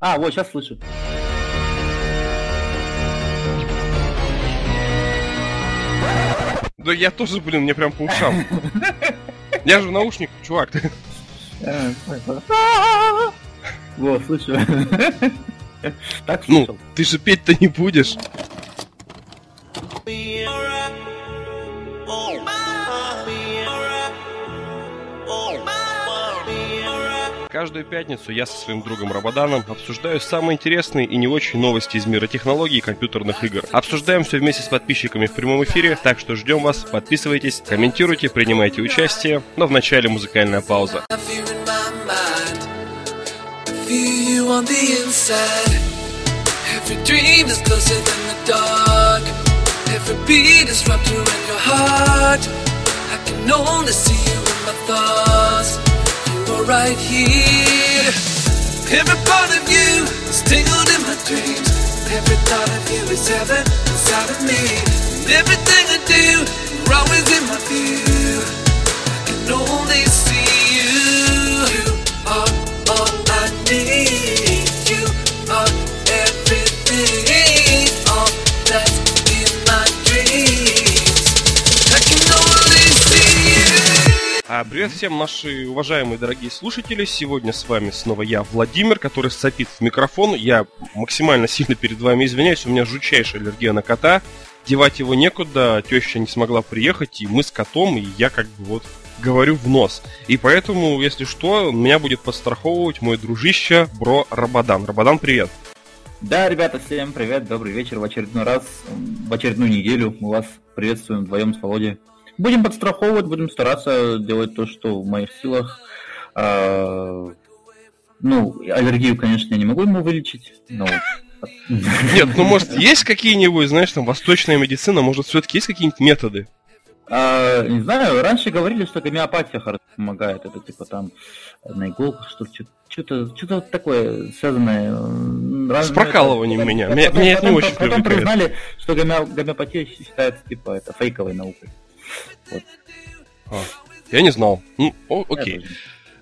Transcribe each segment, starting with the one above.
А, вот, сейчас слышу. Да я тоже, блин, мне прям по ушам. Я же в наушниках, чувак. Вот, слышу. Так Ну, слышал. ты же петь-то не будешь. Каждую пятницу я со своим другом Рабаданом обсуждаю самые интересные и не очень новости из мира технологий и компьютерных игр. Обсуждаем все вместе с подписчиками в прямом эфире, так что ждем вас, подписывайтесь, комментируйте, принимайте участие, но вначале музыкальная пауза. Thoughts. Right here. Every part of you is tangled in my dreams. Every thought of you is heaven inside of me. And everything I do, you're always in my view. I can only see А, привет всем, наши уважаемые дорогие слушатели. Сегодня с вами снова я, Владимир, который сопит в микрофон. Я максимально сильно перед вами извиняюсь, у меня жутчайшая аллергия на кота. Девать его некуда, теща не смогла приехать, и мы с котом, и я как бы вот говорю в нос. И поэтому, если что, меня будет подстраховывать мой дружище Бро Рабадан. Рабадан, привет. Да, ребята, всем привет, добрый вечер в очередной раз, в очередную неделю мы вас приветствуем вдвоем с Володей. Будем подстраховывать, будем стараться делать то, что в моих силах. А, Ну, аллергию, конечно, я не могу ему вылечить, но... Нет, ну может есть какие-нибудь, знаешь, там восточная медицина, может все-таки есть какие-нибудь методы? А, не знаю, раньше говорили, что гомеопатия хорошо помогает, это типа там на иголках, что что-то что-то вот такое связанное. м, С прокалыванием меня. Потом- Меня- потом- меня это не потом- очень Потом привлекает. признали, что гоме- гомеопатия считается типа это фейковой наукой. А, я не знал. Ну, о- окей.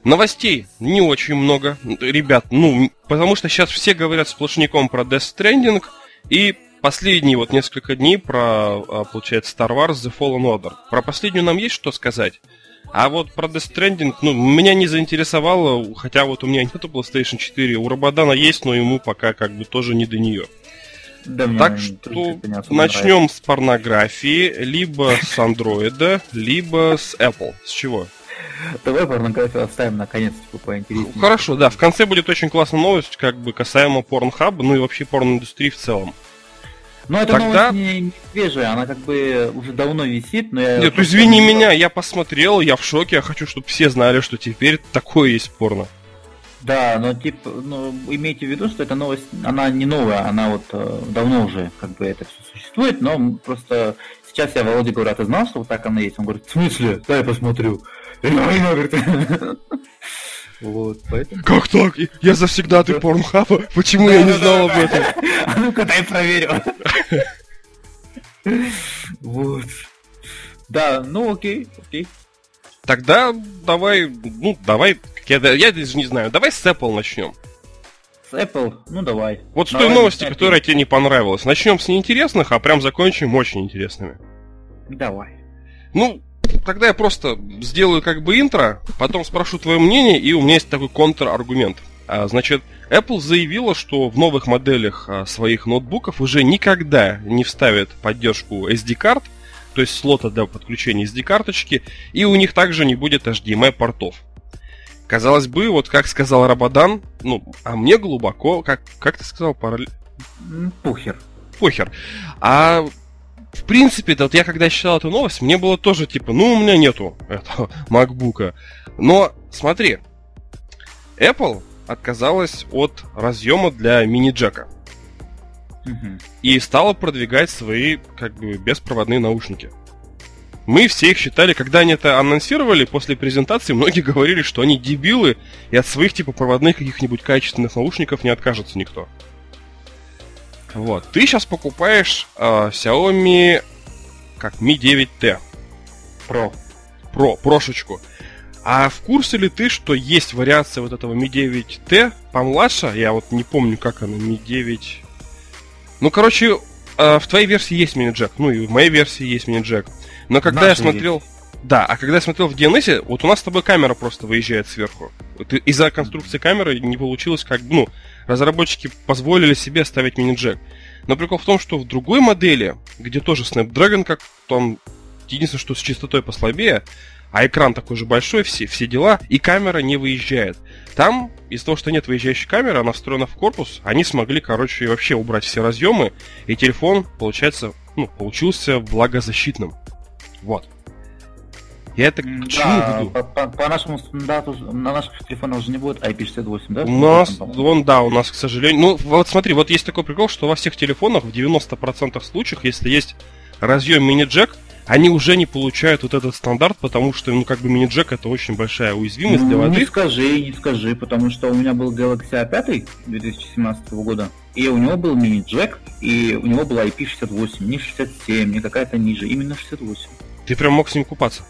Новостей не очень много, ребят, ну, потому что сейчас все говорят сплошняком про Death Stranding, и последние вот несколько дней про, а, получается, Star Wars The Fallen Order. Про последнюю нам есть что сказать? А вот про Death Stranding, ну, меня не заинтересовало, хотя вот у меня нету PlayStation 4, у Рабадана есть, но ему пока как бы тоже не до нее. Да, Так что не начнем с порнографии, либо с андроида, либо с Apple. С чего? нравится. Давай порнографию оставим наконец типа поинтереснее. Хорошо, да, в конце будет очень классная новость, как бы касаемо порнхаба, ну и вообще порноиндустрии в целом. Но эта Тогда- новость не, не свежая, она как бы уже давно висит, но я... Нет, ну извини меня, я посмотрел, я в шоке, я хочу, чтобы все знали, что теперь такое есть порно. Да, но типа, ну, имейте в виду, что эта новость, она не новая, она вот э, давно уже как бы это все существует, но просто сейчас я Володе говорю, а ты знал, что вот так она есть? Он говорит, в смысле? Посмотрю. И и ну, говорит. Вот, поэтому... Как так? Я завсегда ты порнхаба? Почему я не знал об этом? А ну-ка дай проверю. Вот. Да, ну окей, окей. Тогда давай, ну давай, я, я даже не знаю, давай с Apple начнем. С Apple, ну давай. Вот с той Давай, новости, начинай. которая тебе не понравилась. Начнем с неинтересных, а прям закончим очень интересными. Давай. Ну, тогда я просто сделаю как бы интро, потом спрошу твое мнение, и у меня есть такой контраргумент. А, значит, Apple заявила, что в новых моделях а, своих ноутбуков уже никогда не вставят поддержку SD-карт, то есть слота для подключения SD-карточки, и у них также не будет HDMI-портов. Казалось бы, вот как сказал Рабадан, ну, а мне глубоко, как, как ты сказал, параллель Пухер. похер. А в принципе, вот я когда читал эту новость, мне было тоже типа, ну, у меня нету этого макбука. Но смотри, Apple отказалась от разъема для мини-джека Мгм. и стала продвигать свои как бы беспроводные наушники. Мы все их считали, когда они это анонсировали после презентации, многие говорили, что они дебилы, и от своих типа проводных каких-нибудь качественных наушников не откажется никто. Вот. Ты сейчас покупаешь а, Xiaomi как Mi 9T Про. Pro, прошечку. А в курсе ли ты, что есть вариация вот этого Mi 9T помладше? Я вот не помню, как она, Mi 9... Ну, короче, э, в твоей версии есть мини-джек, ну и в моей версии есть мини-джек. Но когда Наши я смотрел... Есть. Да, а когда я смотрел в DNS, вот у нас с тобой камера просто выезжает сверху. Вот из-за конструкции камеры не получилось как... Ну, разработчики позволили себе ставить мини-джек. Но прикол в том, что в другой модели, где тоже Snapdragon, как там единственное, что с частотой послабее, а экран такой же большой, все, все дела, и камера не выезжает. Там, из-за того, что нет выезжающей камеры, она встроена в корпус, они смогли, короче, вообще убрать все разъемы, и телефон, получается, ну, получился влагозащитным. Вот. Я это к чему да, веду? По, по, по нашему стандарту на наших телефонах уже не будет IP68, да? У нас, он, да, у нас, к сожалению. Ну, вот смотри, вот есть такой прикол, что во всех телефонах в 90% случаев, если есть разъем мини-джек, они уже не получают вот этот стандарт, потому что, ну, как бы мини-джек это очень большая уязвимость ну, для воды. Не скажи, не скажи, потому что у меня был Galaxy A5 2017 года, и у него был мини-джек, и у него была IP68, не 67, не какая-то ниже, именно 68. Ты прям мог с ним купаться?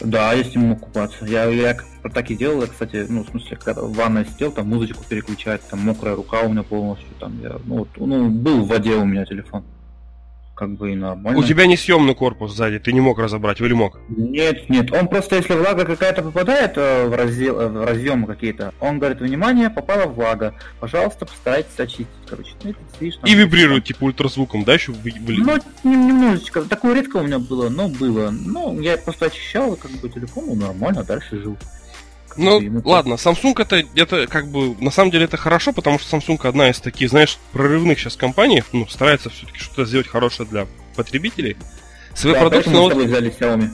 Да, я с ним мог купаться. Я, я так и делал, я, кстати, ну, в смысле, когда в ванной сидел, там музычку переключать, там мокрая рука у меня полностью, там я, ну, вот, ну, был в воде у меня телефон как бы и нормально. У тебя не съемный корпус сзади, ты не мог разобрать, или мог? Нет, нет, он просто, если влага какая-то попадает э, в, раздел, э, в разъемы какие-то, он говорит, внимание, попала влага, пожалуйста, постарайтесь очистить, короче. Ну, сидишь, и вибрирует, типа, ультразвуком, да, еще? Вы... Ну, немножечко, такое редко у меня было, но было. Ну, я просто очищал, как бы, телефон, ну, нормально, дальше жил. Ну, ему ладно, Samsung это, это как бы, на самом деле это хорошо, потому что Samsung одна из таких, знаешь, прорывных сейчас компаний, ну, старается все-таки что-то сделать хорошее для потребителей. Свои да, продукты, но вот... взяли Xiaomi.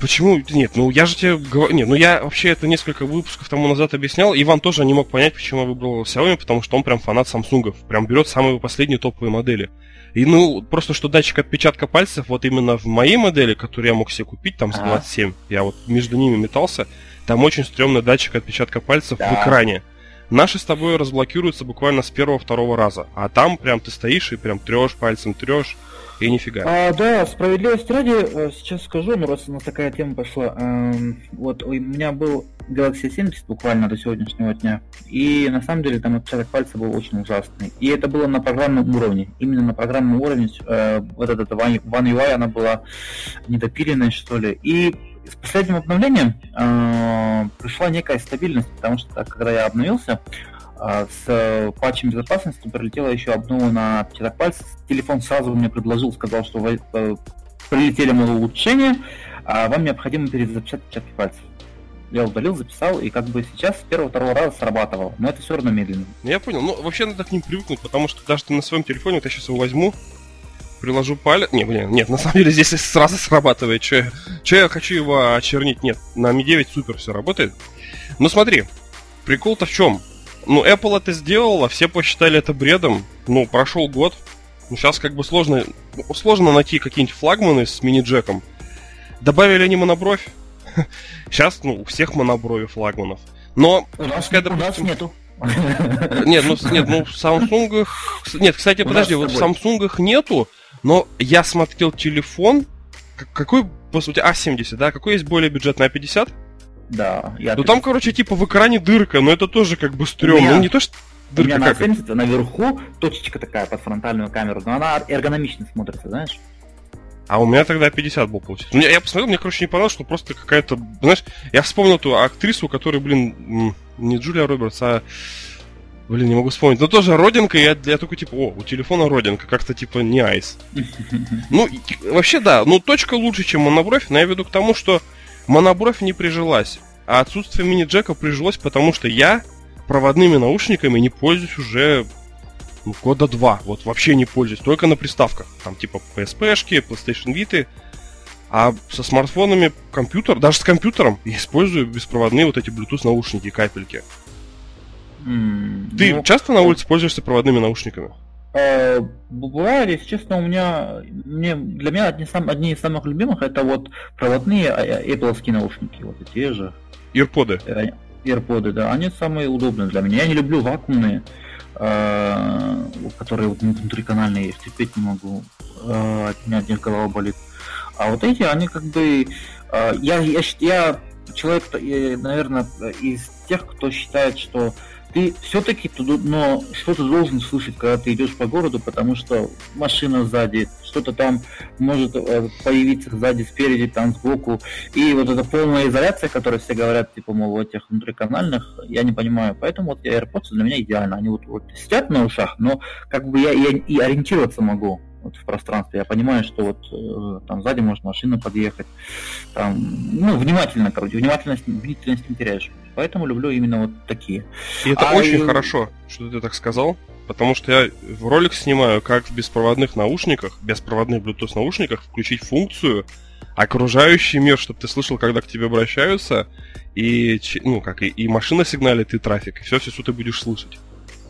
Почему? Нет, ну я же тебе говорю... Нет, ну я вообще это несколько выпусков тому назад объяснял. Иван тоже не мог понять, почему я выбрал Xiaomi, потому что он прям фанат Samsung. Прям берет самые последние топовые модели. И ну, просто что датчик отпечатка пальцев, вот именно в моей модели, которую я мог себе купить, там с 27, я вот между ними метался, там очень стрёмный датчик отпечатка пальцев да. в экране. Наши с тобой разблокируются буквально с первого-второго раза. А там прям ты стоишь и прям трешь пальцем, трешь, и нифига. А, да, справедливости ради, э, сейчас скажу, ну раз у нас такая тема пошла. Эм, вот у меня был Galaxy 70 буквально до сегодняшнего дня. И на самом деле там отпечаток пальца был очень ужасный. И это было на программном уровне. Именно на программном уровне э, вот эта One UI, она была недопиленной, что ли. И с последним обновлением э, пришла некая стабильность, потому что когда я обновился, с патчем безопасности прилетела еще обнова на отпечаток пальца. Телефон сразу мне предложил, сказал, что вы, э, прилетели мол, улучшения, а вам необходимо перезаписать отпечатки пальцев. Я удалил, записал, и как бы сейчас с первого-второго раза срабатывал. Но это все равно медленно. Я понял. Ну, вообще надо к ним привыкнуть, потому что даже на своем телефоне, вот я сейчас его возьму, приложу палец... Не, блин, нет, на самом деле здесь сразу срабатывает. Че, че я хочу его очернить? Нет, на Mi 9 супер все работает. Но смотри, прикол-то в чем? Ну, Apple это сделала, все посчитали это бредом. Ну, прошел год. Ну, сейчас как бы сложно, сложно найти какие-нибудь флагманы с мини-джеком. Добавили они монобровь. Сейчас, ну, у всех моноброви флагманов. Но, у нас, пускай, допустим... у нас нету. Нет, ну, нет, ну в Samsung... Нет, кстати, подожди, вот в Samsung нету, но я смотрел телефон, какой, по сути, А70, да? Какой есть более бюджетный А50? Да. Я ну там, короче, типа в экране дырка, но это тоже как бы стрёмно. Ну не то, что дырка У меня как... на 70 наверху точечка такая под фронтальную камеру, но она эргономично смотрится, знаешь? А у меня тогда 50 был, получается. Я посмотрел, мне, короче, не понравилось, что просто какая-то... Знаешь, я вспомнил ту актрису, которая, блин, не Джулия Робертс, а Блин, не могу вспомнить. Но тоже родинка, я, я только типа, о, у телефона родинка, как-то типа не айс. Ну, вообще да, ну точка лучше, чем монобровь, но я веду к тому, что монобровь не прижилась. А отсутствие мини-джека прижилось, потому что я проводными наушниками не пользуюсь уже ну, года два. Вот вообще не пользуюсь, только на приставках. Там типа PSP-шки, PlayStation Vita. А со смартфонами компьютер, даже с компьютером, я использую беспроводные вот эти Bluetooth наушники, капельки. Ты ну, часто на улице пользуешься проводными наушниками? Э, бывает, если честно, у меня, мне, для меня одни, сам, одни из самых любимых это вот проводные а, а, Apple наушники, вот эти же. Э, Earpods, да, они самые удобные для меня. Я не люблю вакуумные, э, которые вот внутриканальные, их терпеть не могу. От меня от них голова болит. А вот эти, они как бы... Я, я, я человек, наверное, из тех, кто считает, что ты все-таки но что-то должен слышать, когда ты идешь по городу, потому что машина сзади, что-то там может э, появиться сзади, спереди, там сбоку. И вот эта полная изоляция, которая все говорят, типа, мол, в этих внутриканальных, я не понимаю. Поэтому вот AirPods для меня идеально. Они вот, вот сидят на ушах, но как бы я, я и ориентироваться могу вот в пространстве. Я понимаю, что вот э, там сзади может машина подъехать. Там, ну, внимательно, короче, внимательность, бдительность не теряешь. Поэтому люблю именно вот такие. И это а очень и... хорошо, что ты так сказал, потому что я в ролик снимаю, как в беспроводных наушниках, беспроводных Bluetooth наушниках включить функцию окружающий мир, чтобы ты слышал, когда к тебе обращаются, и, ну, как и, и машина сигналит, и трафик, и все, все, что ты будешь слышать.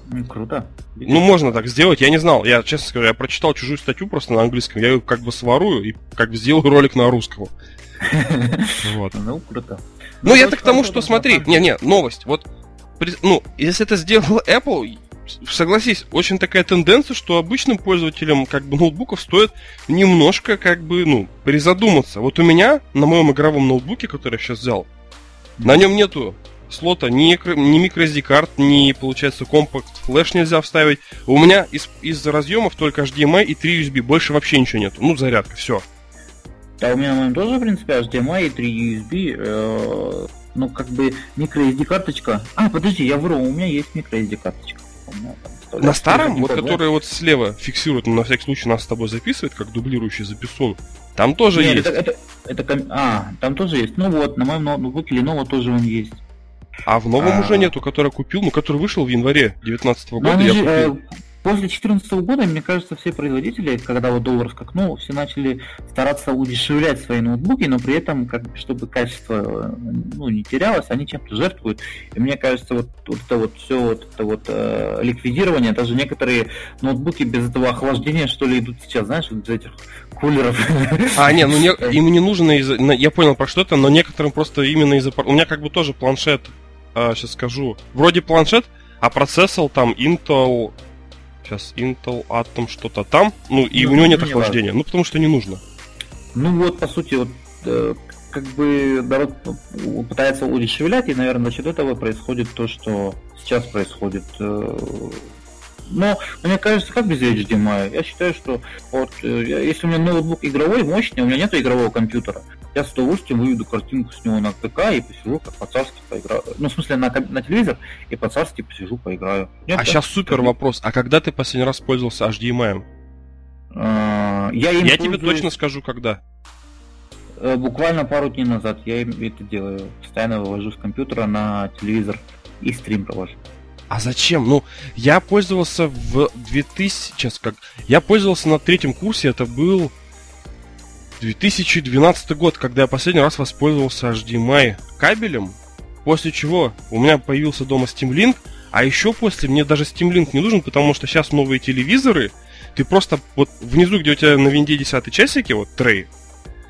Ну, круто. Ну, можно так сделать, я не знал. Я, честно скажу, я прочитал чужую статью просто на английском, я ее как бы сворую и как бы сделаю ролик на русском. Вот. Ну, круто. Ну, я так к тому, что смотри, не-не, новость. Вот, ну, если это сделал Apple, согласись, очень такая тенденция, что обычным пользователям как бы ноутбуков стоит немножко как бы, ну, призадуматься. Вот у меня на моем игровом ноутбуке, который я сейчас взял, на нем нету слота ни, ни microSD карт, ни, получается, компакт флеш нельзя вставить. У меня из, из разъемов только HDMI и 3 USB, больше вообще ничего нету. Ну, зарядка, все. Да, у меня на моем тоже, в принципе, HDMI и 3 USB. Э, ну, как бы microSD карточка. А, подожди, я вру, у меня есть microSD карточка. На старом, вот, который вот слева фиксирует, на всякий случай нас с тобой записывает, как дублирующий записон, там тоже Нет, есть. Это, это, это, а, там тоже есть. Ну вот, на моем ноутбуке Lenovo тоже он есть. А в новом а... уже нету, который купил, ну, который вышел в январе 2019 ну, года. Я же, э, купил. После 2014 года, мне кажется, все производители, когда вот доллар скакнул, все начали стараться удешевлять свои ноутбуки, но при этом, как бы, чтобы качество ну, не терялось, они чем-то жертвуют. И мне кажется, вот, вот это вот все вот это вот э, ликвидирование, даже некоторые ноутбуки без этого охлаждения, что ли, идут сейчас, знаешь, вот из этих кулеров. А, не, ну не, им не нужно из я понял про что это, но некоторым просто именно из-за... У меня как бы тоже планшет, а, сейчас скажу, вроде планшет, а процессор там Intel Сейчас Intel Atom что-то там. Ну, и ну, у него нет охлаждения. Важно. Ну, потому что не нужно. Ну вот, по сути, вот э, как бы народ пытается удешевлять, и, наверное, за счет этого происходит то, что сейчас происходит. Э, но мне кажется, как без HDMI? Я считаю, что вот э, если у меня ноутбук игровой, мощный, у меня нет игрового компьютера, я с удовольствием выведу картинку с него на ПК и посижу как по-царски поиграю. Ну, в смысле, на, на телевизор и по-царски посижу, поиграю. Нет, а да? сейчас супер вопрос. А когда ты последний раз пользовался HDMI? А, я им я тебе точно скажу, когда. Э, буквально пару дней назад я это делаю. Постоянно вывожу с компьютера на телевизор и стрим провожу. А зачем? Ну, я пользовался в 2000... Сейчас как... Я пользовался на третьем курсе, это был 2012 год, когда я последний раз воспользовался HDMI кабелем, после чего у меня появился дома Steam Link, а еще после мне даже Steam Link не нужен, потому что сейчас новые телевизоры, ты просто вот внизу, где у тебя на винде 10 часики, вот трей,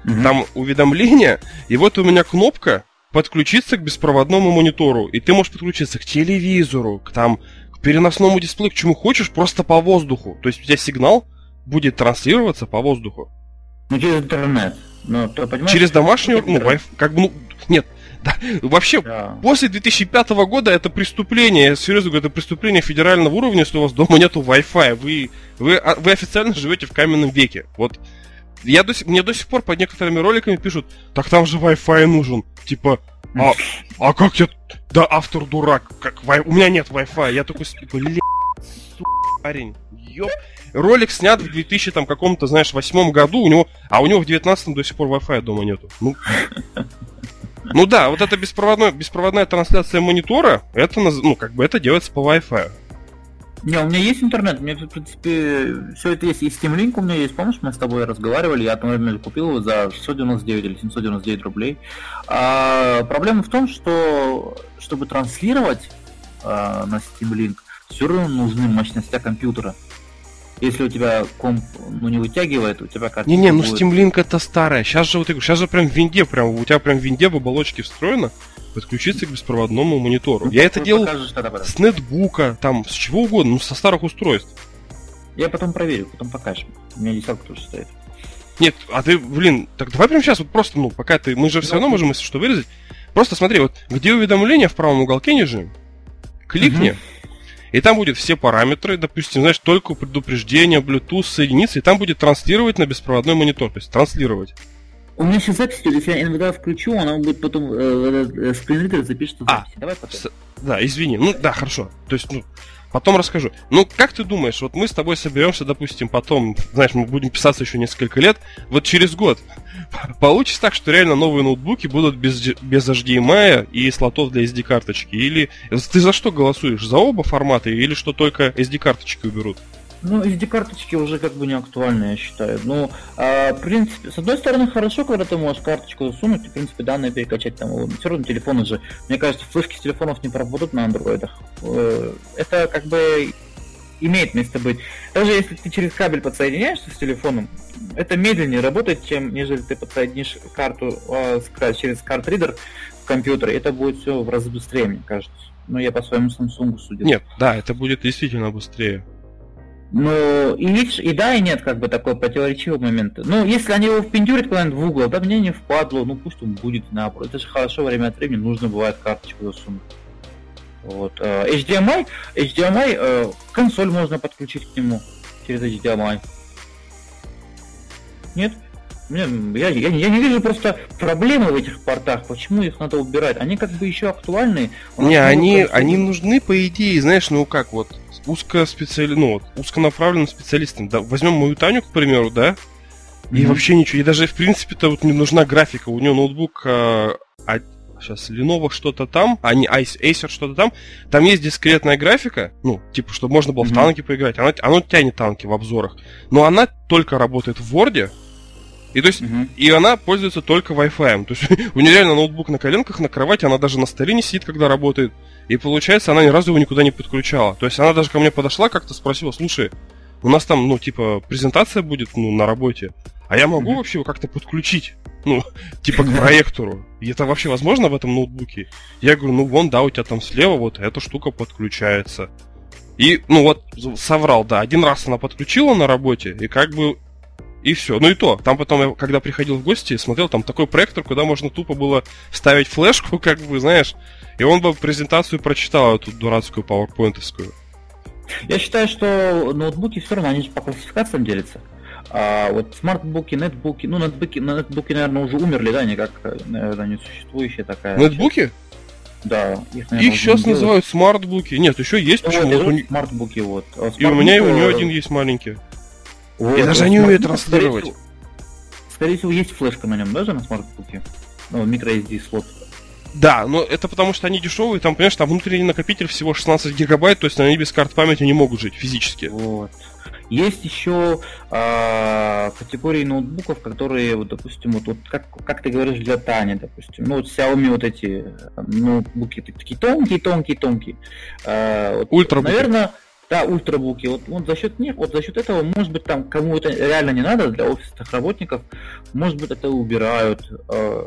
mm там уведомление, и вот у меня кнопка подключиться к беспроводному монитору, и ты можешь подключиться к телевизору, к там, к переносному дисплею, к чему хочешь, просто по воздуху. То есть у тебя сигнал будет транслироваться по воздуху. Ну, через интернет. Ну, ты понимаешь? Через домашнюю, ну, Wi-Fi, как бы, ну, нет, да, вообще, да. после 2005 года это преступление, я серьезно говорю, это преступление федерального уровня, если у вас дома нету Wi-Fi. Вы, вы, а, вы официально живете в каменном веке. Вот я до, мне до сих пор под некоторыми роликами пишут, так там же Wi-Fi нужен. Типа, а, а как я... Да автор дурак, как у меня нет Wi-Fi. Я такой, блин, парень, ёп ролик снят в 2000 там каком-то, знаешь, восьмом году, у него, а у него в 19 до сих пор Wi-Fi дома нету. Ну, ну да, вот эта беспроводная, трансляция монитора, это, ну, как бы это делается по Wi-Fi. Не, у меня есть интернет, у меня, в принципе, все это есть. И Steam Link у меня есть, помнишь, мы с тобой разговаривали, я там, например, купил его за 699 или 799 рублей. А, проблема в том, что чтобы транслировать а, на Steam Link, все равно нужны мощности компьютера. Если у тебя комп ну, не вытягивает, у тебя картинка Не-не, ну будет... Steam Link это старое. Сейчас же вот сейчас же прям в винде, прям у тебя прям в винде в оболочке встроено подключиться к беспроводному монитору. Ну, Я это делал с нетбука, там, с чего угодно, ну, со старых устройств. Я потом проверю, потом покажем. У меня десятка тоже стоит. Нет, а ты, блин, так давай прямо сейчас вот просто, ну, пока ты, мы же все равно можем, если что, вырезать. Просто смотри, вот где уведомление в правом уголке ниже, кликни, угу. И там будет все параметры, допустим, знаешь, только предупреждение, Bluetooth, соединиться, и там будет транслировать на беспроводной монитор, то есть транслировать. У меня сейчас запись идет, если я иногда включу, она будет потом э, э, скринридер запишет а, запись. Давай потом. С... Да, извини. Ну да, хорошо. То есть, ну, потом расскажу. Ну, как ты думаешь, вот мы с тобой соберемся, допустим, потом, знаешь, мы будем писаться еще несколько лет, вот через год получится так, что реально новые ноутбуки будут без, без HDMI и слотов для SD-карточки? Или ты за что голосуешь? За оба формата или что только SD-карточки уберут? Ну, SD-карточки уже как бы не актуальны, я считаю. Ну, а, в принципе, с одной стороны, хорошо, когда ты можешь карточку засунуть и, в принципе, данные перекачать там. Все равно телефоны же, мне кажется, флешки с телефонов не поработают на андроидах. Э, это как бы имеет место быть. Даже если ты через кабель подсоединяешься с телефоном, это медленнее работает, чем нежели ты подсоединишь карту э, через карт-ридер в компьютер. Это будет все в разы быстрее, мне кажется. Но я по своему Samsung судил. Нет, да, это будет действительно быстрее. Ну, и видишь, и да, и нет, как бы такой противоречивый момент. Ну, если они его впендюрят куда-нибудь в угол, да мне не впадло, ну пусть он будет наоборот. Это же хорошо, время от времени нужно бывает карточку засунуть. Вот. Э, HDMI, HDMI, э, консоль можно подключить к нему через HDMI. Нет? Я, я, я не вижу просто проблемы в этих портах, почему их надо убирать. Они как бы еще актуальны. Не, они, они нужны, по идее, знаешь, ну как вот, узкоспециали... ну, вот, узконаправленным специалистам. Да, возьмем мою Таню, к примеру, да, и mm-hmm. вообще ничего. И даже, в принципе-то, вот не нужна графика. У нее ноутбук а, а, сейчас Lenovo что-то там, а не Acer что-то там. Там есть дискретная графика, ну, типа, чтобы можно было mm-hmm. в танки поиграть. Она, она тянет танки в обзорах. Но она только работает в Word, и то есть, uh-huh. и она пользуется только Wi-Fi. То есть у нее реально ноутбук на коленках, на кровати, она даже на столе не сидит, когда работает. И получается, она ни разу его никуда не подключала. То есть она даже ко мне подошла, как-то спросила, слушай, у нас там, ну, типа, презентация будет, ну, на работе. А я могу mm-hmm. вообще его как-то подключить? Ну, типа к проектору. И это вообще возможно в этом ноутбуке? Я говорю, ну вон, да, у тебя там слева вот эта штука подключается. И, ну вот, соврал, да, один раз она подключила на работе, и как бы и все. Ну и то. Там потом, я, когда приходил в гости, смотрел, там такой проектор, куда можно тупо было ставить флешку, как бы, знаешь, и он бы презентацию прочитал, эту дурацкую пауэрпоинтовскую. Я считаю, что ноутбуки все равно, они же по классификациям делятся. А вот смартбуки, нетбуки, ну нетбуки, нетбуки, наверное, уже умерли, да, они как, наверное, несуществующая такая. Нетбуки? Да, их, наверное, их сейчас называют смартбуки. Нет, еще есть ну, почему? Вот, вот, смартбуки, вот. А и у меня и у нее один есть маленький. Вот, и даже они умеют транслировать. Скорее всего, есть флешка на нем, даже на смартбуке? Ну, microSD слот. Да, но это потому что они дешевые, там, понимаешь, там внутренний накопитель всего 16 гигабайт, то есть они без карт памяти не могут жить физически. Вот. Есть еще э, категории ноутбуков, которые, вот, допустим, вот, вот как, как ты говоришь, для Тани, допустим. Ну, вот Xiaomi вот эти ноутбуки такие тонкие, тонкие, тонкие. Э, вот, Ультрабуки. Наверное, да, ультрабуки. Вот, вот за счет них, вот за счет этого, может быть, там кому это реально не надо для офисных работников, может быть, это убирают. Э,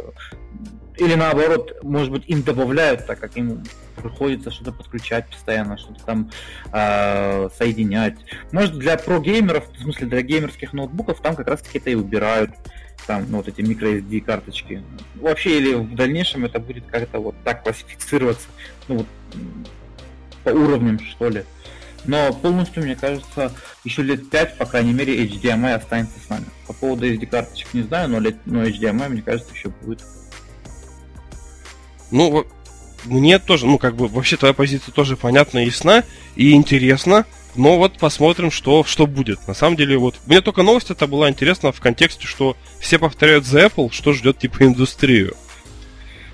или наоборот, может быть, им добавляют, так как им приходится что-то подключать постоянно, что-то там э, соединять. Может, для про-геймеров, в смысле для геймерских ноутбуков, там как раз таки это и убирают. Там, ну, вот эти microSD карточки. Вообще, или в дальнейшем это будет как-то вот так классифицироваться, ну, вот, по уровням, что ли. Но полностью, мне кажется, еще лет 5, по крайней мере, HDMI останется с нами. По поводу SD-карточек не знаю, но, лет, но HDMI, мне кажется, еще будет. Ну, мне тоже, ну, как бы, вообще твоя позиция тоже понятна и ясна, и интересна, но вот посмотрим, что, что будет. На самом деле, вот, мне только новость это была интересна в контексте, что все повторяют за Apple, что ждет, типа, индустрию.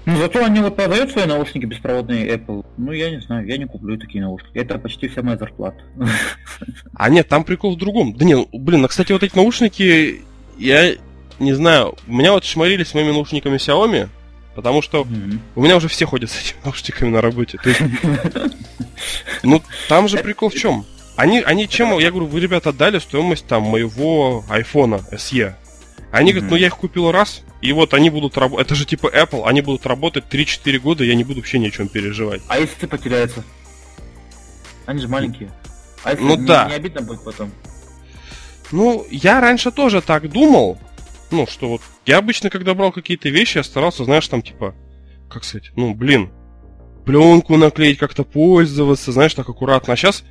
Ну, зато они вот продают свои наушники беспроводные Apple. Ну, я не знаю, я не куплю такие наушники. Это почти вся моя зарплата. А нет, там прикол в другом. Да не, ну, блин, а, кстати, вот эти наушники, я не знаю, меня вот шмарили с моими наушниками Xiaomi, Потому что mm-hmm. у меня уже все ходят с этими наушниками на работе. То есть, ну, там же прикол в чем? Они, они чем, я говорю, вы, ребята, отдали стоимость там моего айфона SE. Они mm-hmm. говорят, ну я их купил раз, и вот они будут работать, это же типа Apple, они будут работать 3-4 года, я не буду вообще ни о чем переживать. А если ты потеряется? Они же маленькие. А если ну, не, да. не обидно будет потом? Ну, я раньше тоже так думал, ну, что вот я обычно, когда брал какие-то вещи, я старался, знаешь, там, типа, как сказать, ну, блин, пленку наклеить, как-то пользоваться, знаешь, так аккуратно. А сейчас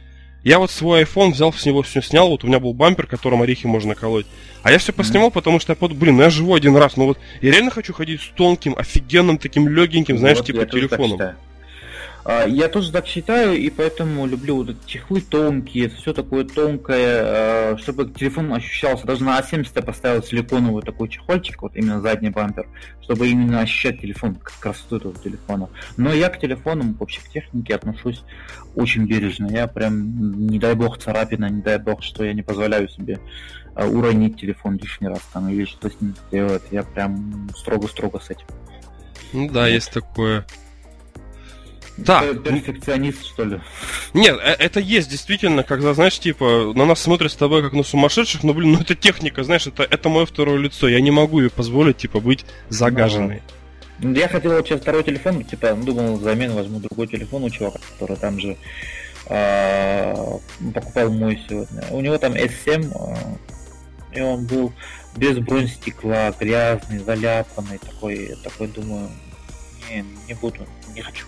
я вот свой iPhone взял, с него все снял, вот у меня был бампер, которым орехи можно колоть. А я все поснимал, mm-hmm. потому что я подумал, блин, ну я живу один раз, ну вот я реально хочу ходить с тонким, офигенным, таким легеньким, знаешь, вот типа телефоном. А, я тоже так считаю, и поэтому люблю вот эти чехлы тонкие, все такое тонкое, а, чтобы телефон ощущался. Даже на А70 я поставил силиконовый такой чехольчик, вот именно задний бампер, чтобы именно ощущать телефон, как красоту этого телефона. Но я к телефонам, вообще к технике отношусь очень бережно. Я прям, не дай бог, царапина, не дай бог, что я не позволяю себе а, уронить телефон лишний раз там или что с ним делать. Я прям строго-строго с этим. Ну да, вот. есть такое. Да. Перфекционист, что ли? Нет, э, это есть действительно, когда, знаешь, типа, на нас смотрят с тобой как на сумасшедших, но, блин, ну это техника, знаешь, это, это мое второе лицо, я не могу ей позволить, типа, быть загаженной. Ну, я хотел вот сейчас второй телефон, типа, думал, взамен возьму другой телефон у чувака, который там же э, покупал мой сегодня. У него там S7, э, и он был без бронестекла, грязный, заляпанный, такой, такой, думаю, не, не буду, не хочу.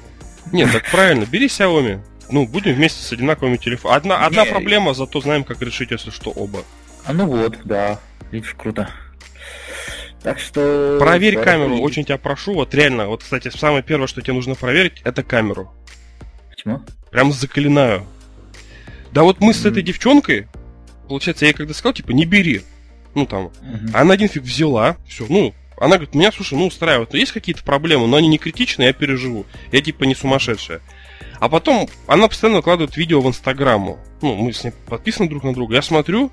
Нет, так правильно, бери Xiaomi. Ну, будем вместе с одинаковыми телефонами. Одна, одна Не... проблема, зато знаем, как решить, если что, оба. А ну вот, да. Видишь, круто. Так что... Проверь камеру, очень тебя прошу. Вот реально, вот, кстати, самое первое, что тебе нужно проверить, это камеру. Почему? Прям заклинаю. Да вот мы с mm-hmm. этой девчонкой, получается, я ей когда сказал, типа, не бери. Ну там. Mm-hmm. Она один фиг взяла, все, ну, она говорит, меня, слушай, ну устраивает, но есть какие-то проблемы, но они не критичные, я переживу. Я типа не сумасшедшая. А потом она постоянно выкладывает видео в Инстаграму. Ну, мы с ней подписаны друг на друга. Я смотрю,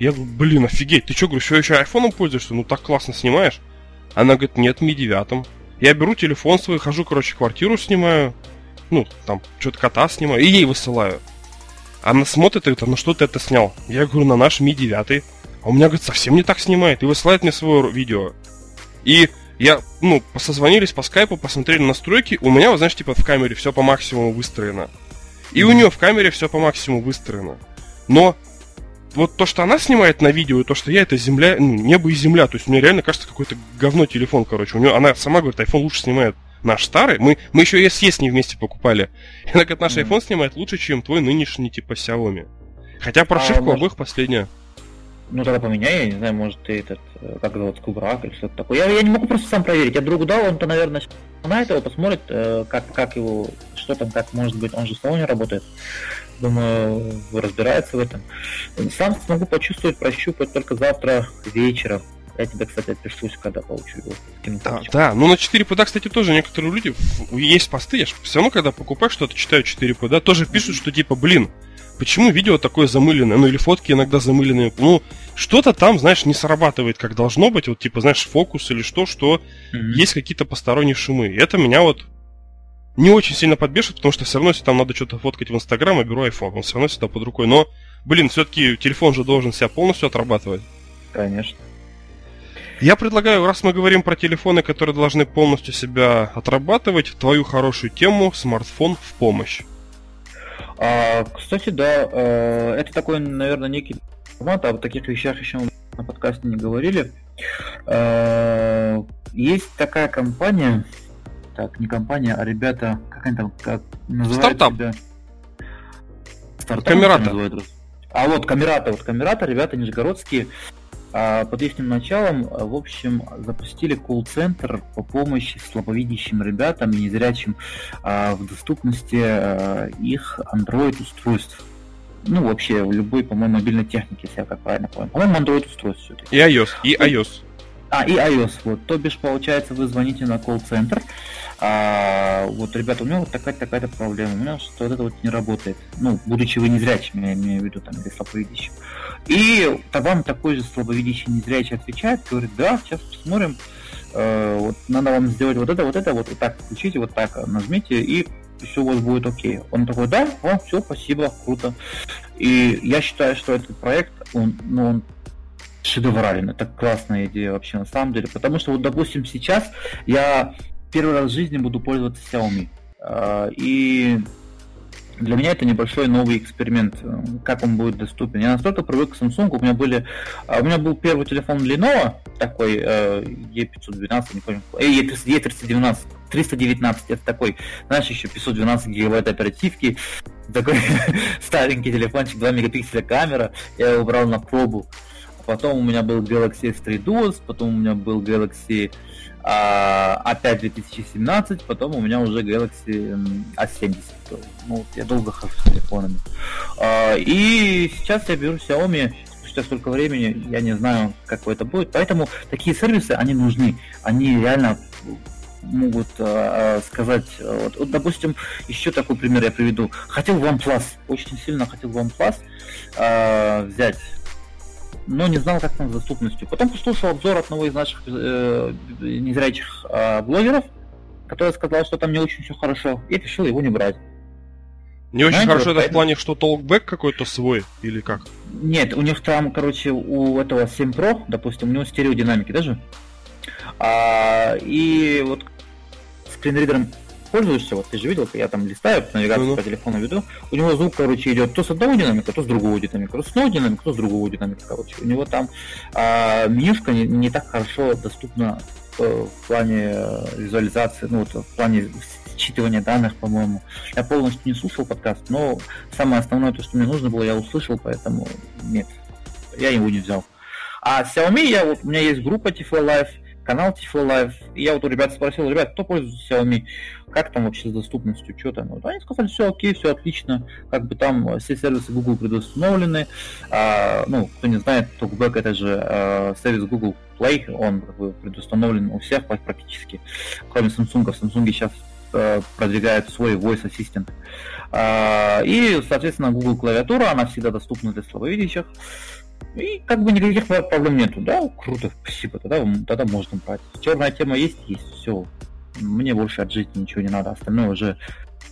я говорю, блин, офигеть, ты что, говорю, еще, еще айфоном пользуешься? Ну так классно снимаешь. Она говорит, нет, ми девятом. Я беру телефон свой, хожу, короче, квартиру снимаю. Ну, там, что-то кота снимаю, и ей высылаю. Она смотрит и говорит, а на что ты это снял? Я говорю, на наш Ми 9. А у меня, говорит, совсем не так снимает. И высылает мне свое видео. И я, ну, созвонились по скайпу, посмотрели настройки, у меня, вот, знаешь, типа в камере все по максимуму выстроено. И mm-hmm. у нее в камере все по максимуму выстроено. Но вот то, что она снимает на видео, и то, что я, это земля, ну, небо и земля. То есть мне реально кажется какой-то говно телефон, короче. У нее, она сама говорит, iPhone лучше снимает наш старый. Мы, мы еще SE с ней вместе покупали. И она говорит, наш mm-hmm. iPhone снимает лучше, чем твой нынешний, типа, Xiaomi. Хотя прошивка а, может... обоих последняя. Ну тогда поменяй, я не знаю, может ты этот, э, как зовут, Кубрак или что-то такое. Я, я не могу просто сам проверить. Я другу дал, он-то, наверное, знает его, посмотрит, э, как, как его, что там, как может быть, он же с не работает. Думаю, разбирается в этом. Сам смогу почувствовать, прощупать только завтра вечером. Я тебе, кстати, отпишусь, когда получу его. Да, да, ну на 4 пуда, кстати, тоже некоторые люди, есть посты, я же все равно, когда покупаю что-то, читаю 4 пуда, тоже пишут, что типа, блин, почему видео такое замыленное, ну или фотки иногда замыленные, ну что-то там, знаешь, не срабатывает, как должно быть, вот типа, знаешь, фокус или что, что mm-hmm. есть какие-то посторонние шумы. И это меня вот не очень сильно подбешивает, потому что все равно, если там надо что-то фоткать в Инстаграм, я беру iPhone, он все равно всегда под рукой. Но, блин, все-таки телефон же должен себя полностью отрабатывать. Конечно. Я предлагаю, раз мы говорим про телефоны, которые должны полностью себя отрабатывать, твою хорошую тему смартфон в помощь. А, кстати, да, э, это такой, наверное, некий формат, а о таких вещах еще на подкасте не говорили. Э, есть такая компания, так, не компания, а ребята, как они там, как называют Стартап. Себя? Стартап. Камерата. А вот Камерата, вот Камерата, ребята нижегородские, под их началом, в общем, запустили колл-центр по помощи слабовидящим ребятам и незрячим а, в доступности а, их Android-устройств. Ну, вообще, в любой, по-моему, мобильной технике, если я как правильно понял. По-моему, Android-устройств все-таки. И iOS, и iOS. А, и iOS, вот. То бишь, получается, вы звоните на колл-центр, а, вот, ребята, у меня вот такая-то такая проблема, у меня что вот это вот не работает. Ну, будучи вы незрячим, я имею в виду, там, или слабовидящим. И вам такой же слабовидящий незрячий отвечает, говорит, да, сейчас посмотрим, э, вот надо вам сделать вот это, вот это, вот, вот так включите, вот так нажмите, и все у вас будет окей. Он такой, да, о, все, спасибо, круто. И я считаю, что этот проект, он, ну, он шедеврален. Это классная идея вообще на самом деле. Потому что вот, допустим, сейчас я первый раз в жизни буду пользоваться Xiaomi. А, и для меня это небольшой новый эксперимент, э, как он будет доступен. Я настолько привык к Samsung, у меня были, а, у меня был первый телефон Lenovo, такой э, E512, не помню, E319, 319, это такой, знаешь, еще 512 гигабайт оперативки, такой старенький телефончик, 2 мегапикселя камера, я его брал на пробу. Потом у меня был Galaxy S3 Duos, потом у меня был Galaxy а, опять 2017, потом у меня уже Galaxy A70. Ну, я долго хожу с телефонами. А, и сейчас я беру Xiaomi, спустя столько времени, я не знаю, как это будет. Поэтому такие сервисы, они нужны. Они реально могут э, сказать, вот, вот, допустим, еще такой пример я приведу. Хотел OnePlus, очень сильно хотел OnePlus э, взять но не знал, как там с доступностью. Потом послушал обзор одного из наших э, незрячих э, блогеров, который сказал, что там не очень все хорошо, и решил его не брать. Не очень Знаете, хорошо вот это поэтому... в плане, что толкбэк какой-то свой или как? Нет, у них там, короче, у этого 7 Pro, допустим, у него стереодинамики даже. А, и вот скринридером пользуешься, вот ты же видел, я там листаю, навигацию mm-hmm. по телефону веду, у него звук, короче, идет то с одного динамика, то с другого динамика, то с одного динамика, то с другого динамика, короче. У него там а, менюшка не, не так хорошо доступна в, в плане э, визуализации, ну вот в плане считывания данных, по-моему. Я полностью не слушал подкаст, но самое основное, то, что мне нужно было, я услышал, поэтому нет, я его не взял. А Xiaomi, я вот, у меня есть группа Tiflo Life, канал Live. И я вот у ребят спросил, ребят, кто пользуется Xiaomi? Как там вообще с доступностью? Что там? Вот они сказали, все окей, все отлично. Как бы там все сервисы Google предустановлены. А, ну, кто не знает, TalkBack это же а, сервис Google Play, он как бы предустановлен у всех практически, кроме Samsung. В Samsung сейчас а, продвигает свой voice assistant. А, и, соответственно, Google клавиатура, она всегда доступна для слабовидящих. И как бы никаких проблем нету. Да, круто, спасибо, тогда, тогда можно брать. Черная тема есть, есть, все. Мне больше от жизни ничего не надо, остальное уже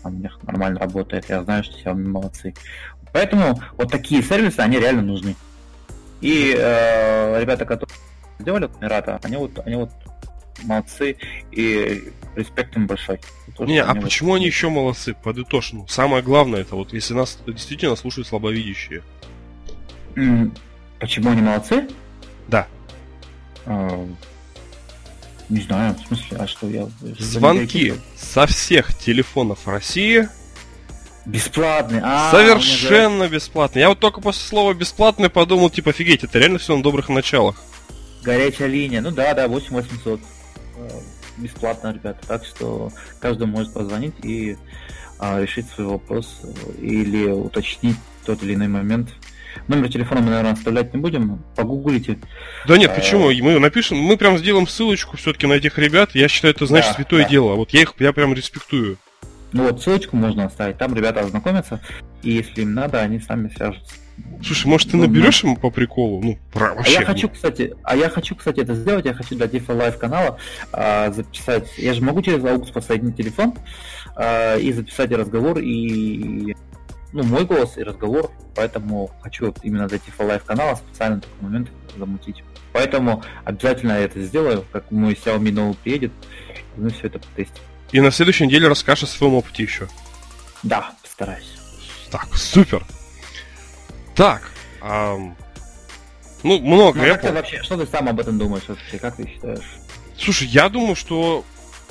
у меня нормально работает, я знаю, что Xiaomi молодцы. Поэтому вот такие сервисы, они реально нужны. И э, ребята, которые сделали Мирата, они вот, они вот молодцы, и респект им большой. То, не, а почему вот... они еще молодцы? Подытожь. Ну, самое главное, это вот если нас действительно слушают слабовидящие. Почему они молодцы? Да. А, не знаю, в смысле, а что я... Звонки со всех телефонов России Бесплатные. А, Совершенно бесплатные. Я вот только после слова бесплатный подумал, типа, офигеть, это реально все на добрых началах. Горячая линия. Ну да, да, 8800. А, бесплатно, ребята. Так что каждый может позвонить и а, решить свой вопрос или уточнить тот или иной момент Номер телефона мы, наверное, оставлять не будем. Погуглите. Да нет, почему? Мы напишем, мы прям сделаем ссылочку все-таки на этих ребят. Я считаю, это значит да, святое да. дело. Вот я их я прям респектую. Ну вот, ссылочку можно оставить. Там ребята ознакомятся. И если им надо, они сами свяжутся. Слушай, может ты ну, наберешь ему по приколу? Ну, про, вообще. А я хочу, кстати, а я хочу, кстати, это сделать. Я хочу для Дифа Лайв канала а, записать. Я же могу через AUX подсоединить телефон а, и записать разговор и ну, мой голос и разговор, поэтому хочу вот именно зайти в live канала специально такой момент замутить. Поэтому обязательно я это сделаю, как мой Xiaomi новый приедет, и мы все это потестим. И на следующей неделе расскажешь о своем опыте еще. Да, постараюсь. Так, супер. Так, эм, ну, много. Ну, как ты вообще, что ты сам об этом думаешь вообще, как ты считаешь? Слушай, я думаю, что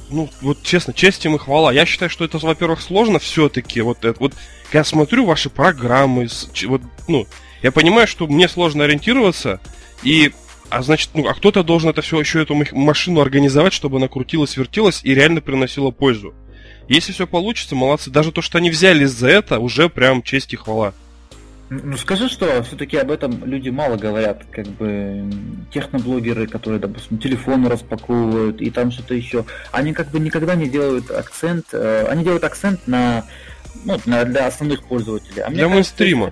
ну, вот честно, честь им и хвала. Я считаю, что это, во-первых, сложно все-таки. Вот, это, вот я смотрю ваши программы, вот, ну, я понимаю, что мне сложно ориентироваться, и а значит, ну, а кто-то должен это все еще эту машину организовать, чтобы она крутилась, вертелась и реально приносила пользу. Если все получится, молодцы. Даже то, что они взялись за это, уже прям честь и хвала. Ну скажи, что все-таки об этом люди мало говорят, как бы техноблогеры, которые, допустим, телефоны распаковывают и там что-то еще, они как бы никогда не делают акцент, э, они делают акцент на, ну, для основных пользователей. А для мейнстрима.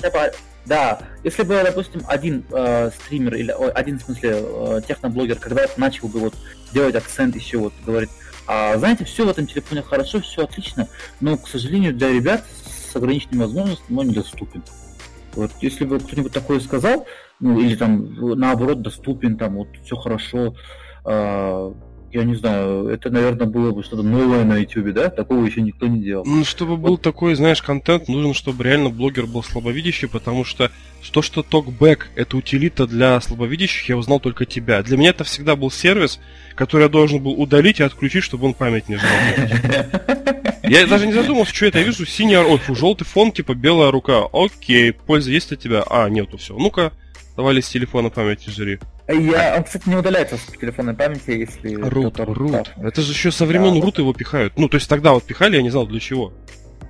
Да, если бы, допустим, один э, стример или о, один, в смысле, э, техноблогер, когда начал бы вот делать акцент еще вот говорит, а, знаете, все в этом телефоне хорошо, все отлично, но, к сожалению, для ребят с ограниченными возможностями он недоступен. Вот если бы кто-нибудь такое сказал, ну или там наоборот доступен, там вот все хорошо, э, я не знаю, это, наверное, было бы что-то новое на YouTube, да? Такого еще никто не делал. Ну, чтобы был такой, знаешь, контент, нужно, чтобы реально блогер был слабовидящий, потому что то, что TalkBack это утилита для слабовидящих, я узнал только тебя. Для меня это всегда был сервис, который я должен был удалить и отключить, чтобы он память не жрал. Я даже не задумался, что это. Я вижу синяя, ой, фу, желтый фон, типа белая рука. Окей, польза есть от тебя? А, нету, все. Ну-ка, давай с телефона память жри. Я, он, кстати, не удаляется с телефонной памяти, если... Рут, рут. Это же еще со времен да, рут его пихают. Ну, то есть тогда вот пихали, я не знал для чего.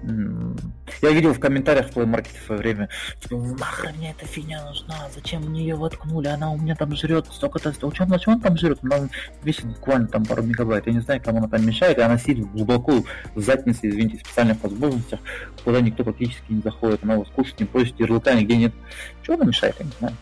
Я видел в комментариях в Play Market в свое время, типа, нахрен мне эта фигня нужна, зачем мне ее воткнули, она у меня там жрет столько-то, что он, что он там жрет, она весит буквально там пару мегабайт, я не знаю, кому она там мешает, и она сидит глубоко в заднице, извините, в специальных возможностях, куда никто практически не заходит, она его скушать не просит, ярлыка нигде нет. Чего она мешает, я не знаю.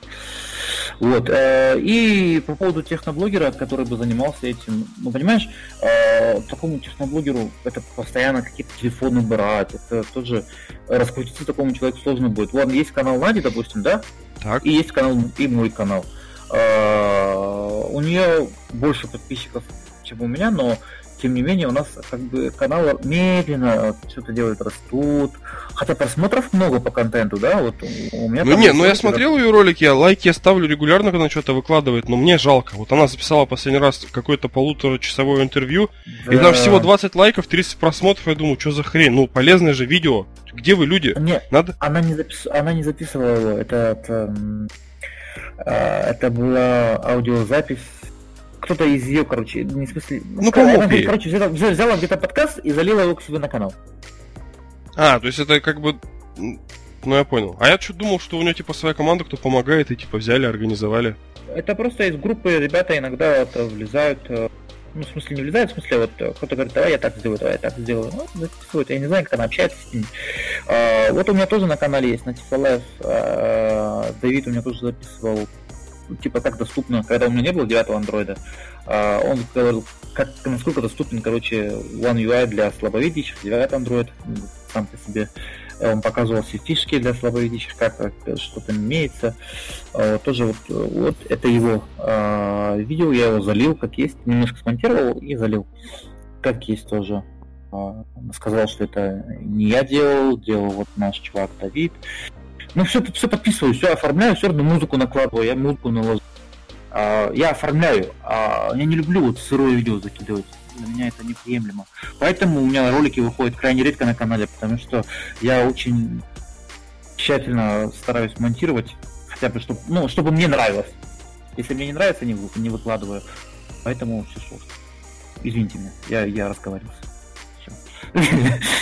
Вот. Э, и по поводу техноблогера, который бы занимался этим, ну, понимаешь, э, такому техноблогеру это постоянно какие-то телефоны брать, это тоже раскрутиться такому человеку сложно будет. Ладно, есть канал Нади, допустим, да? Так. И есть канал, и мой канал. Э, у нее больше подписчиков, чем у меня, но тем не менее у нас как бы каналы медленно что-то делают, растут. Хотя просмотров много по контенту, да, вот у меня... Ну не, ну я смотрел ее ролики, я лайки я ставлю регулярно, когда она что-то выкладывает, но мне жалко. Вот она записала последний раз какое-то полуторачасовое интервью, да. и там всего 20 лайков, 30 просмотров, я думаю, что за хрень? Ну, полезное же видео. Где вы, люди? Нет, Надо... она, не запис... она не записывала его, это, это, а, это была аудиозапись кто-то из ее, короче, не в смысле... Ну, помог ей. Короче, взяла, взяла где-то подкаст и залила его к себе на канал. А, то есть это как бы... Ну, я понял. А я что думал, что у нее, типа, своя команда, кто помогает, и, типа, взяли, организовали. Это просто из группы ребята иногда вот, влезают, э, ну, в смысле, не влезают, в смысле, вот кто-то говорит, давай я так сделаю, давай я так сделаю. Ну, записывают, я не знаю, как она общается с ними. А, вот у меня тоже на канале есть, на Тифалайф, а, Давид у меня тоже записывал типа как доступно, когда у меня не было девятого андроида, а, он говорил, как, насколько доступен, короче, One UI для слабовидящих, девятый андроид, сам по себе он показывал все фишки для слабовидящих, как, как что там имеется. А, тоже вот, вот это его а, видео, я его залил, как есть, немножко смонтировал и залил, как есть тоже. Сказал, что это не я делал, делал вот наш чувак Давид. Ну, все, все подписываю, все оформляю, все равно музыку накладываю, я музыку наложу. А, я оформляю, а я не люблю вот сырое видео закидывать. Для меня это неприемлемо. Поэтому у меня ролики выходят крайне редко на канале, потому что я очень тщательно стараюсь монтировать, хотя бы, чтобы, ну, чтобы мне нравилось. Если мне не нравится, не, не выкладываю. Поэтому все сложно. Извините меня, я, я разговаривался.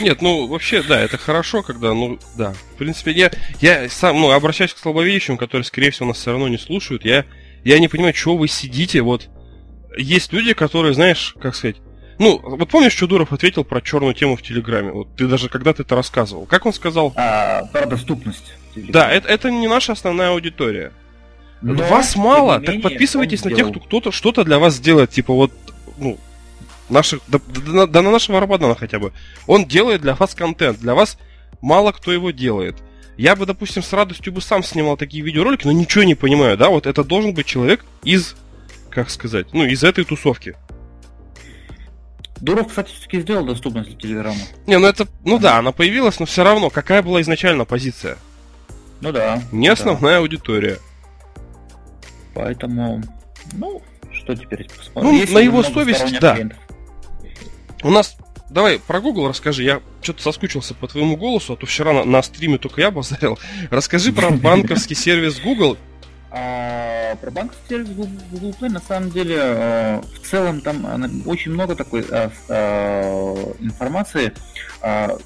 Нет, ну вообще, да, это хорошо, когда, ну, да. В принципе, я, я сам, ну, обращаюсь к слабовидящим, которые, скорее всего, нас все равно не слушают. Я, я не понимаю, чего вы сидите, вот. Есть люди, которые, знаешь, как сказать, ну, вот помнишь, что Дуров ответил про черную тему в Телеграме? Вот ты даже когда-то это рассказывал. Как он сказал? А, про доступность. Да, это, это не наша основная аудитория. Но, вас мало, так подписывайтесь на тех, кто кто-то что-то для вас сделает. Типа вот, ну, Наших, да, да, да на нашего Рабадана хотя бы. Он делает для вас контент. Для вас мало кто его делает. Я бы, допустим, с радостью бы сам снимал такие видеоролики, но ничего не понимаю, да, вот это должен быть человек из, как сказать, ну, из этой тусовки. Дуров, кстати, все-таки сделал доступность для Телеграма. Не, ну это, ну да, она появилась, но все равно, какая была изначально позиция? Ну да. Не основная да. аудитория. Поэтому, ну, что теперь посмотрим. Ну, Есть на его совесть, да. Клиентов. У нас Давай про Google расскажи. Я что-то соскучился по твоему голосу, а то вчера на, на стриме только я базарил. Расскажи про банковский сервис Google. А, про банковский сервис Google Play на самом деле а, в целом там а, очень много такой а, информации. А,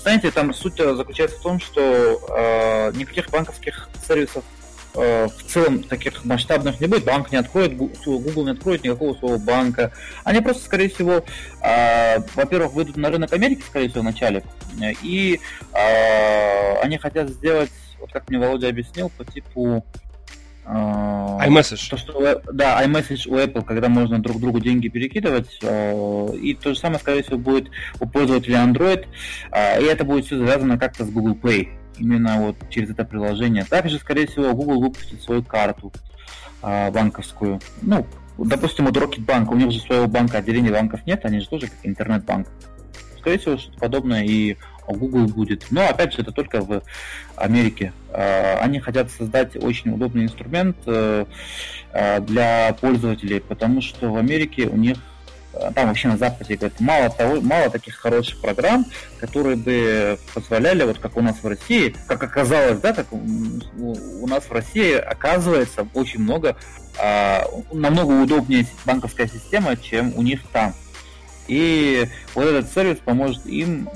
знаете, там суть заключается в том, что а, никаких банковских сервисов Э, в целом таких масштабных не будет. Банк не откроет, Google не откроет никакого своего банка. Они просто, скорее всего, э, во-первых, выйдут на рынок Америки, скорее всего, в начале. И э, они хотят сделать, вот как мне Володя объяснил, по типу iMessage. То, что, да, iMessage у Apple, когда можно друг другу деньги перекидывать. И то же самое, скорее всего, будет у пользователя Android. И это будет все завязано как-то с Google Play именно вот через это приложение. Также, скорее всего, Google выпустит свою карту а, банковскую. Ну, допустим, вот Рокетбанк, у них же своего банка, отделения банков нет, они же тоже как интернет-банк. Скорее всего, что-то подобное и Google будет. Но, опять же, это только в Америке. А, они хотят создать очень удобный инструмент э, а, для пользователей, потому что в Америке у них там вообще на Западе говорят, мало того, мало таких хороших программ, которые бы позволяли, вот как у нас в России, как оказалось, да, как у нас в России оказывается очень много, намного удобнее банковская система, чем у них там. И вот этот сервис поможет им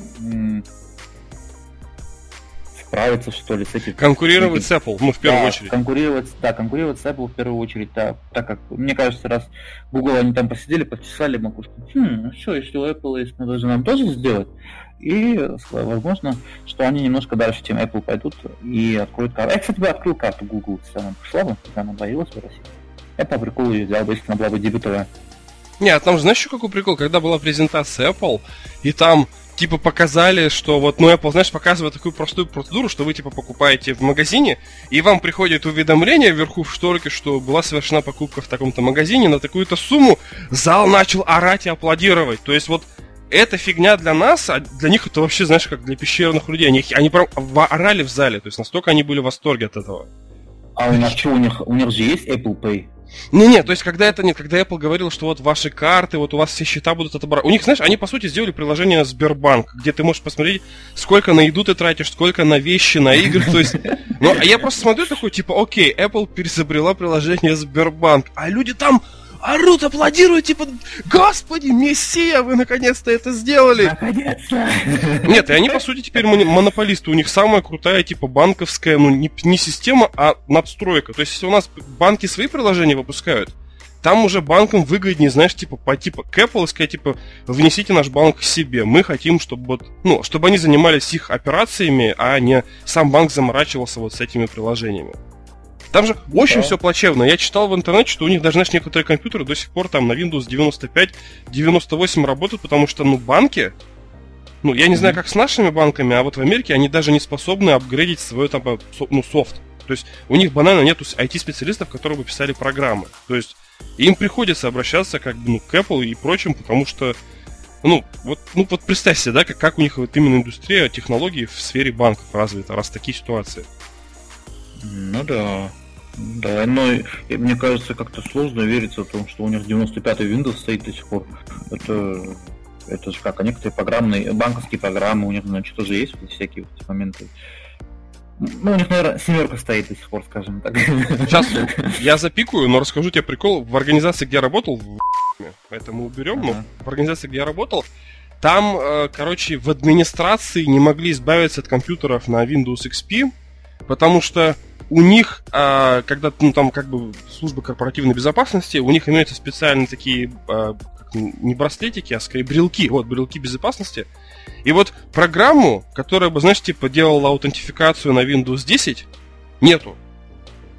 справиться, что ли, с этим. Конкурировать с Apple, ну, в первую да, очередь. Конкурировать, да, конкурировать с Apple в первую очередь, да, так как, мне кажется, раз Google они там посидели, почесали макушку, хм, ну что, если у Apple есть, надо же нам тоже сделать. И возможно, что они немножко дальше, чем Apple пойдут и откроют карту. Я, кстати, бы открыл карту Google, если она пришла бы, когда она появилась в России. Я по приколу ее взял бы, если она была бы дебютовая. Не, а там, знаешь, еще какой прикол? Когда была презентация Apple, и там типа показали, что вот, ну, Apple, знаешь, показывает такую простую процедуру, что вы, типа, покупаете в магазине, и вам приходит уведомление вверху в шторке, что была совершена покупка в таком-то магазине на такую-то сумму, зал начал орать и аплодировать. То есть вот эта фигня для нас, а для них это вообще, знаешь, как для пещерных людей. Они, они прям орали в зале, то есть настолько они были в восторге от этого. А у нас что, у них, у них же есть Apple Pay? Не-не, то есть когда это нет, когда Apple говорил, что вот ваши карты, вот у вас все счета будут отобраны. У них, знаешь, они по сути сделали приложение Сбербанк, где ты можешь посмотреть, сколько на еду ты тратишь, сколько на вещи, на игры, то есть... Ну, а я просто смотрю такой, типа, окей, Apple перезабрела приложение Сбербанк, а люди там орут, аплодируют, типа, господи, мессия, вы наконец-то это сделали. Наконец-то. Нет, и они, по сути, теперь монополисты. У них самая крутая, типа, банковская, ну, не, не система, а надстройка. То есть, если у нас банки свои приложения выпускают, там уже банкам выгоднее, знаешь, типа, по типа к Apple и сказать, типа, внесите наш банк к себе. Мы хотим, чтобы вот, ну, чтобы они занимались их операциями, а не сам банк заморачивался вот с этими приложениями. Там же очень да. все плачевно. Я читал в интернете, что у них даже, знаешь, некоторые компьютеры до сих пор там на Windows 95, 98 работают, потому что, ну, банки, ну, я не mm-hmm. знаю, как с нашими банками, а вот в Америке они даже не способны апгрейдить свой там, э, ну, софт. То есть у них банально нету IT-специалистов, которые бы писали программы. То есть им приходится обращаться как бы ну, к Apple и прочим, потому что ну, вот, ну, вот представь себе, да, как, как у них вот именно индустрия технологий в сфере банков развита, раз такие ситуации. Ну да. Да, но мне кажется, как-то сложно вериться в том, что у них 95-й Windows стоит до сих пор. Это, это же как, а некоторые программные, банковские программы, у них, значит, тоже есть вот всякие вот эти моменты. Ну, у них, наверное, семерка стоит до сих пор, скажем так. Сейчас я запикаю, но расскажу тебе прикол. В организации, где я работал, в это мы уберем, ага. но в организации, где я работал, там, э, короче, в администрации не могли избавиться от компьютеров на Windows XP, потому что у них, а, когда ну, там как бы служба корпоративной безопасности, у них имеются специальные такие а, не браслетики, а скорее брелки, вот брелки безопасности. И вот программу, которая бы, знаешь, типа делала аутентификацию на Windows 10, нету.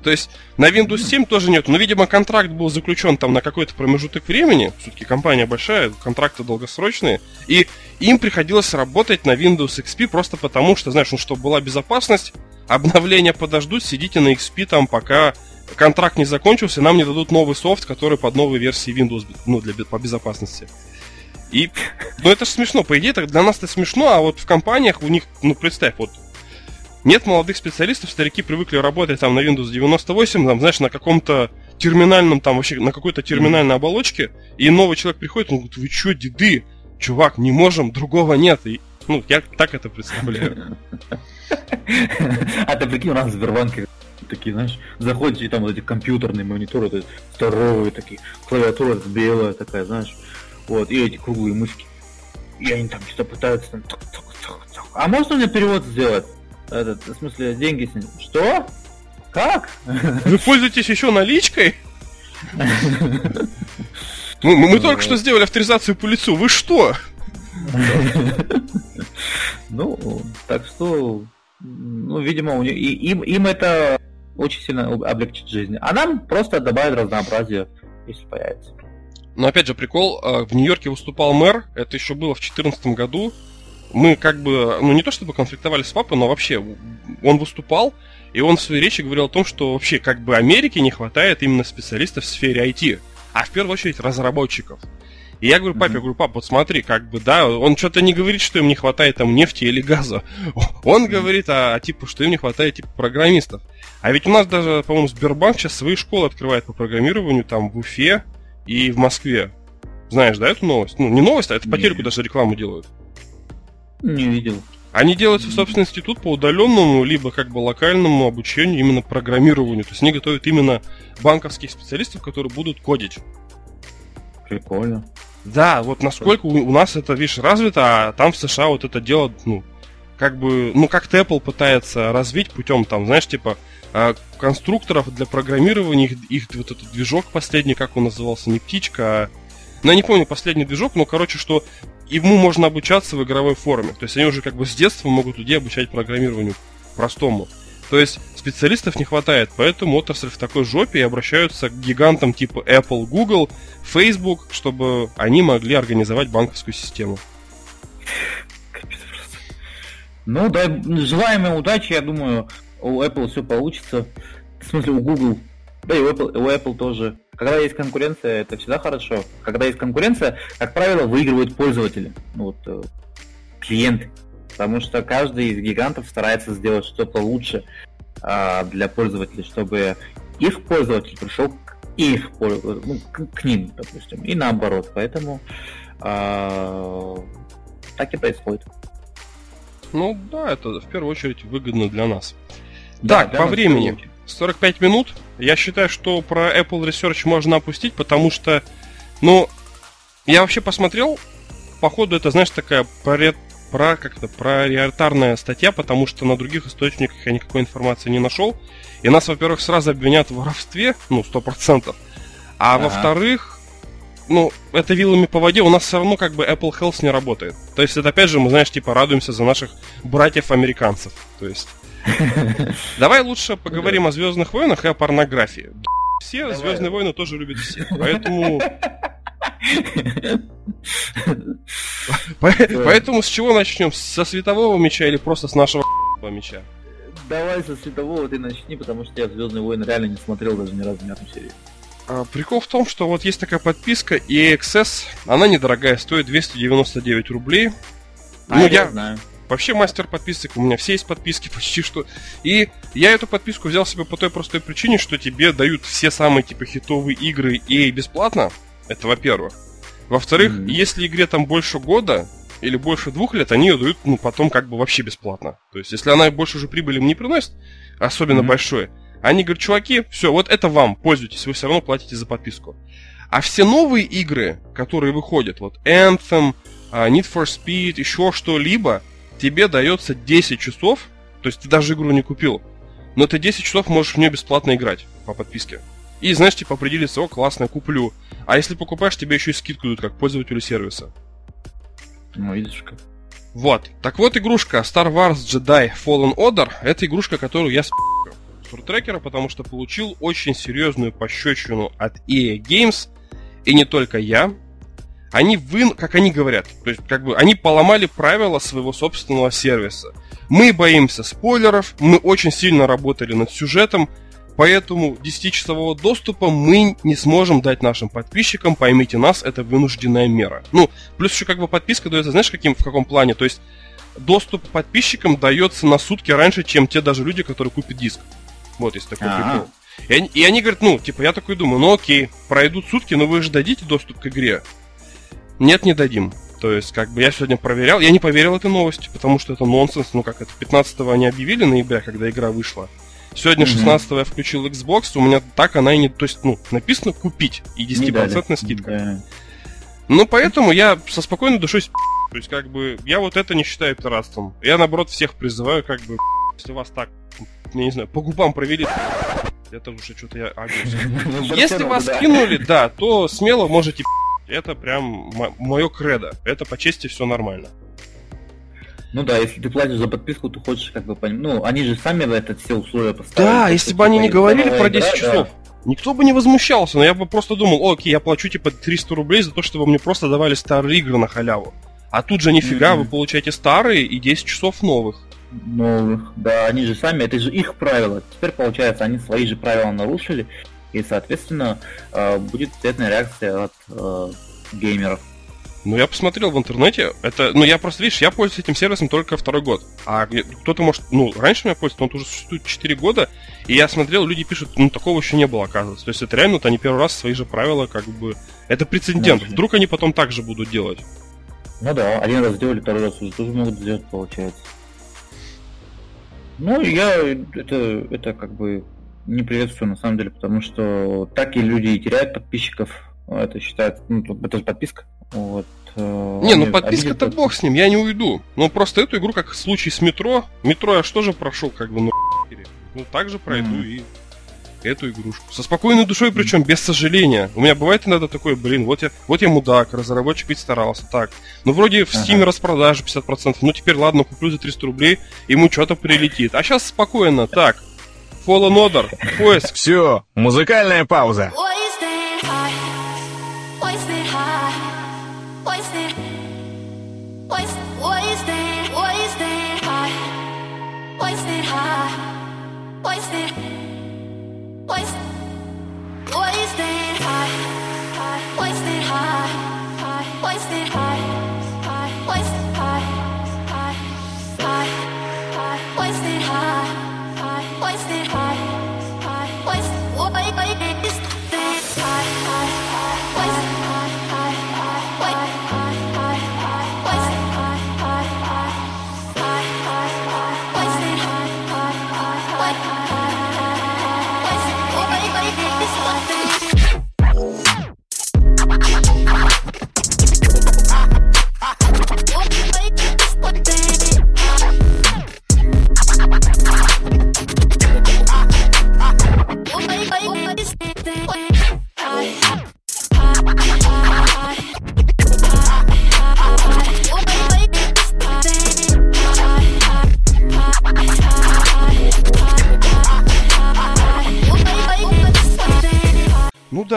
То есть на Windows 7 тоже нету. Но, видимо, контракт был заключен там на какой-то промежуток времени. Все-таки компания большая, контракты долгосрочные. И им приходилось работать на Windows XP просто потому, что, знаешь, ну, чтобы была безопасность, обновления подождут, сидите на XP там, пока контракт не закончился, нам не дадут новый софт, который под новой версией Windows, ну, для, по безопасности. И, ну, это же смешно, по идее, так для нас это смешно, а вот в компаниях у них, ну, представь, вот, нет молодых специалистов, старики привыкли работать там на Windows 98, там, знаешь, на каком-то терминальном, там, вообще, на какой-то терминальной оболочке, и новый человек приходит, он говорит, вы чё, деды, чувак, не можем, другого нет, и, ну, я так это представляю. А ты прикинь, у нас в Сбербанке такие, знаешь, заходите, и там вот эти компьютерные мониторы, это здоровые такие, клавиатура белая такая, знаешь, вот, и эти круглые мышки. И они там что-то пытаются там... А можно мне перевод сделать? Этот, в смысле, деньги с. Что? Как? Вы пользуетесь еще наличкой? Мы, мы только что сделали авторизацию по лицу. Вы что? Ну, так что ну, видимо, у них, и, им, им это очень сильно облегчит жизнь. А нам просто добавит разнообразие, если появится. Но опять же, прикол, а, в Нью-Йорке выступал мэр, это еще было в 2014 году. Мы как бы, ну не то чтобы конфликтовали с папой, но вообще он выступал, и он в своей речи говорил о том, что вообще как бы Америке не хватает именно специалистов в сфере IT. а в первую очередь разработчиков. И я говорю, папе, я говорю, пап, вот смотри, как бы, да, он что-то не говорит, что им не хватает там нефти или газа. Он говорит, а, а типа, что им не хватает типа программистов. А ведь у нас даже, по-моему, Сбербанк сейчас свои школы открывает по программированию там в Уфе и в Москве. Знаешь, да, эту новость? Ну, не новость, а это по телеку даже рекламу делают. Не видел. Они делают собственный институт по удаленному, либо как бы локальному обучению именно программированию. То есть они готовят именно банковских специалистов, которые будут кодить. Прикольно. Да, вот насколько у, у нас это, видишь, развито, а там в США вот это дело, ну, как бы, ну, как Apple пытается развить путем, там, знаешь, типа, э, конструкторов для программирования, их, их вот этот движок последний, как он назывался, не птичка, а... Ну, я не помню последний движок, но, короче, что ему можно обучаться в игровой форме. То есть они уже как бы с детства могут людей обучать программированию простому. То есть специалистов не хватает, поэтому отрасль в такой жопе и обращаются к гигантам типа Apple, Google, Facebook, чтобы они могли организовать банковскую систему. Ну да, желаем им удачи, я думаю, у Apple все получится. В смысле, у Google. Да и у Apple, у Apple тоже. Когда есть конкуренция, это всегда хорошо. Когда есть конкуренция, как правило, выигрывают пользователи. Ну, вот, э, клиенты. Потому что каждый из гигантов старается сделать что-то лучше а, для пользователей, чтобы их пользователь пришел к их ну, к, к ним, допустим, и наоборот. Поэтому а, так и происходит. Ну да, это в первую очередь выгодно для нас. Да, так, по времени. 45 минут. Я считаю, что про Apple Research можно опустить, потому что, ну, я вообще посмотрел, походу это, знаешь, такая про как то приоритарная статья, потому что на других источниках я никакой информации не нашел. И нас, во-первых, сразу обвинят в воровстве, ну, сто процентов. А ага. во-вторых, ну, это вилами по воде, у нас все равно как бы Apple Health не работает. То есть это опять же, мы, знаешь, типа радуемся за наших братьев-американцев. То есть. Давай лучше поговорим о Звездных войнах и о порнографии. Все Звездные войны тоже любят все. Поэтому Поэтому с чего начнем? Со светового меча или просто с нашего меча? Давай со светового ты начни, потому что я Звездные войны реально не смотрел даже ни разу ни одну серию. А, прикол в том, что вот есть такая подписка EXS, она недорогая, стоит 299 рублей. А, ну, я, я знаю. Вообще мастер подписок, у меня все есть подписки почти что. И я эту подписку взял себе по той простой причине, что тебе дают все самые типа хитовые игры и бесплатно. Это во-первых. Во-вторых, mm-hmm. если игре там больше года или больше двух лет, они ее дают ну, потом как бы вообще бесплатно. То есть, если она больше уже прибыли им не приносит, особенно mm-hmm. большой, они говорят, чуваки, все, вот это вам, пользуйтесь, вы все равно платите за подписку. А все новые игры, которые выходят, вот Anthem, а, Need for Speed, еще что-либо, тебе дается 10 часов, то есть ты даже игру не купил, но ты 10 часов можешь в нее бесплатно играть по подписке. И, знаешь, типа определиться, о, классно, куплю. А если покупаешь, тебе еще и скидку дают, как пользователю сервиса. Ну, видишь как. Вот. Так вот, игрушка Star Wars Jedi Fallen Order – это игрушка, которую я с Суртрекера, потому что получил очень серьезную пощечину от EA Games, и не только я. Они вы, как они говорят, то есть как бы они поломали правила своего собственного сервиса. Мы боимся спойлеров, мы очень сильно работали над сюжетом, Поэтому 10-часового доступа мы не сможем дать нашим подписчикам, поймите нас, это вынужденная мера. Ну, плюс еще как бы подписка дается, знаешь, каким, в каком плане? То есть доступ подписчикам дается на сутки раньше, чем те даже люди, которые купят диск. Вот есть такой прикол. И они, и они говорят, ну, типа, я такой думаю, ну окей, пройдут сутки, но вы же дадите доступ к игре. Нет, не дадим. То есть, как бы я сегодня проверял, я не поверил этой новости, потому что это нонсенс, ну как это, 15-го они объявили ноября, когда игра вышла. Сегодня 16 я включил Xbox, у меня так она и не... То есть, ну, написано купить и 10% скидка. Да. Ну, поэтому я со спокойной душой то есть, как бы, я вот это не считаю пиратством. Я, наоборот, всех призываю, как бы, если вас так, я не знаю, по губам провели, это уже что-то я. Если вас кинули, да, то смело можете это прям мое кредо. Это по чести все нормально. Ну да, если ты платишь за подписку, ты хочешь как бы понять. Ну, они же сами в это все условия поставили. Да, если бы они не говорили про 10 игра, часов, да. никто бы не возмущался, но я бы просто думал, окей, я плачу типа 300 рублей за то, чтобы мне просто давали старые игры на халяву. А тут же нифига, mm-hmm. вы получаете старые и 10 часов новых. Новых, да, они же сами, это же их правила. Теперь получается, они свои же правила нарушили, и соответственно, э, будет ответная реакция от э, геймеров. Ну, я посмотрел в интернете, это, ну, я просто, видишь, я пользуюсь этим сервисом только второй год. А кто-то может, ну, раньше меня пользовался, он уже существует 4 года, и я смотрел, люди пишут, ну, такого еще не было, оказывается. То есть это реально, вот они первый раз свои же правила, как бы, это прецедент. Ну, Вдруг они потом так же будут делать. Ну да, один раз сделали, второй раз уже тоже могут сделать, получается. Ну, я это, это как бы не приветствую на самом деле, потому что так и люди и теряют подписчиков. Это считается, ну, это же подписка. Вот. Э, не, ну подписка-то бог с ним, я не уйду. Ну просто эту игру, как в случае с метро, метро я что же прошел, как бы, ну, ну так же пройду mm-hmm. и эту игрушку. Со спокойной душой, причем без сожаления. У меня бывает иногда такое, блин, вот я, вот я мудак, разработчик ведь старался, так. Ну, вроде в Steam ага. распродажа 50%, ну теперь ладно, куплю за 300 рублей, ему что-то прилетит. А сейчас спокойно, так. Fallen Order, поиск. Все, музыкальная пауза.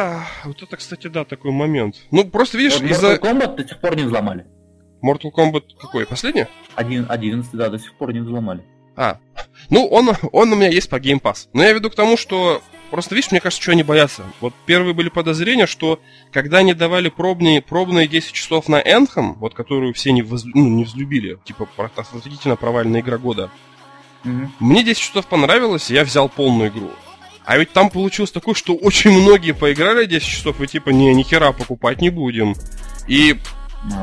Да, вот это, кстати, да, такой момент. Ну, просто видишь, вот из-за... Mortal Kombat до сих пор не взломали. Mortal Kombat какой? Последний? Один, 11, да, до сих пор не взломали. А, ну, он, он у меня есть по Game Pass. Но я веду к тому, что Просто, видишь, мне кажется, что они боятся. Вот первые были подозрения, что когда они давали пробные, пробные 10 часов на Энхам, вот которую все не, воз, ну, не взлюбили, типа отвратительно провальная игра года, mm-hmm. мне 10 часов понравилось, и я взял полную игру. А ведь там получилось такое, что очень многие поиграли 10 часов и типа, не, ни хера покупать не будем. И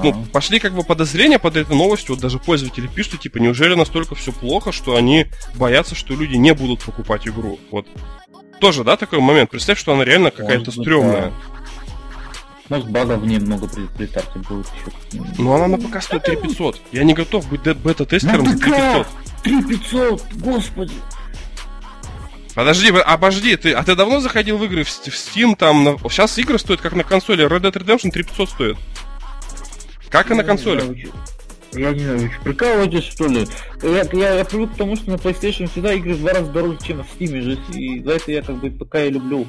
ну, пошли как бы подозрения под этой новостью, вот даже пользователи пишут, типа, неужели настолько все плохо, что они боятся, что люди не будут покупать игру. Вот. Тоже, да, такой момент? Представь, что она реально какая-то стрёмная. Да. Может, багов немного при, при старте будет еще. Ну, она на ПК стоит 3500. Я не готов быть бета-тестером за 3500. 3500, господи. Подожди, обожди, ты, а ты давно заходил в игры в, в Steam, там, на, сейчас игры стоят как на консоли, Red Dead Redemption 3500 стоит. Как и на консоли. Я не знаю, прикалываетесь что ли? Я, я, я привык к тому, что на PlayStation всегда игры в два раза дороже, чем в Steam же, и за это я как бы ПК и люблю.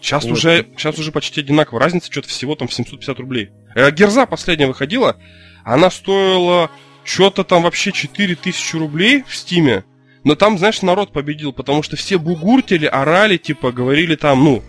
Сейчас вот. уже, сейчас уже почти одинаково, разница что-то всего там в 750 рублей. Э, Герза последняя выходила, она стоила что-то там вообще 4000 рублей в Стиме. Но там, знаешь, народ победил, потому что все бугуртили, орали, типа, говорили там, ну,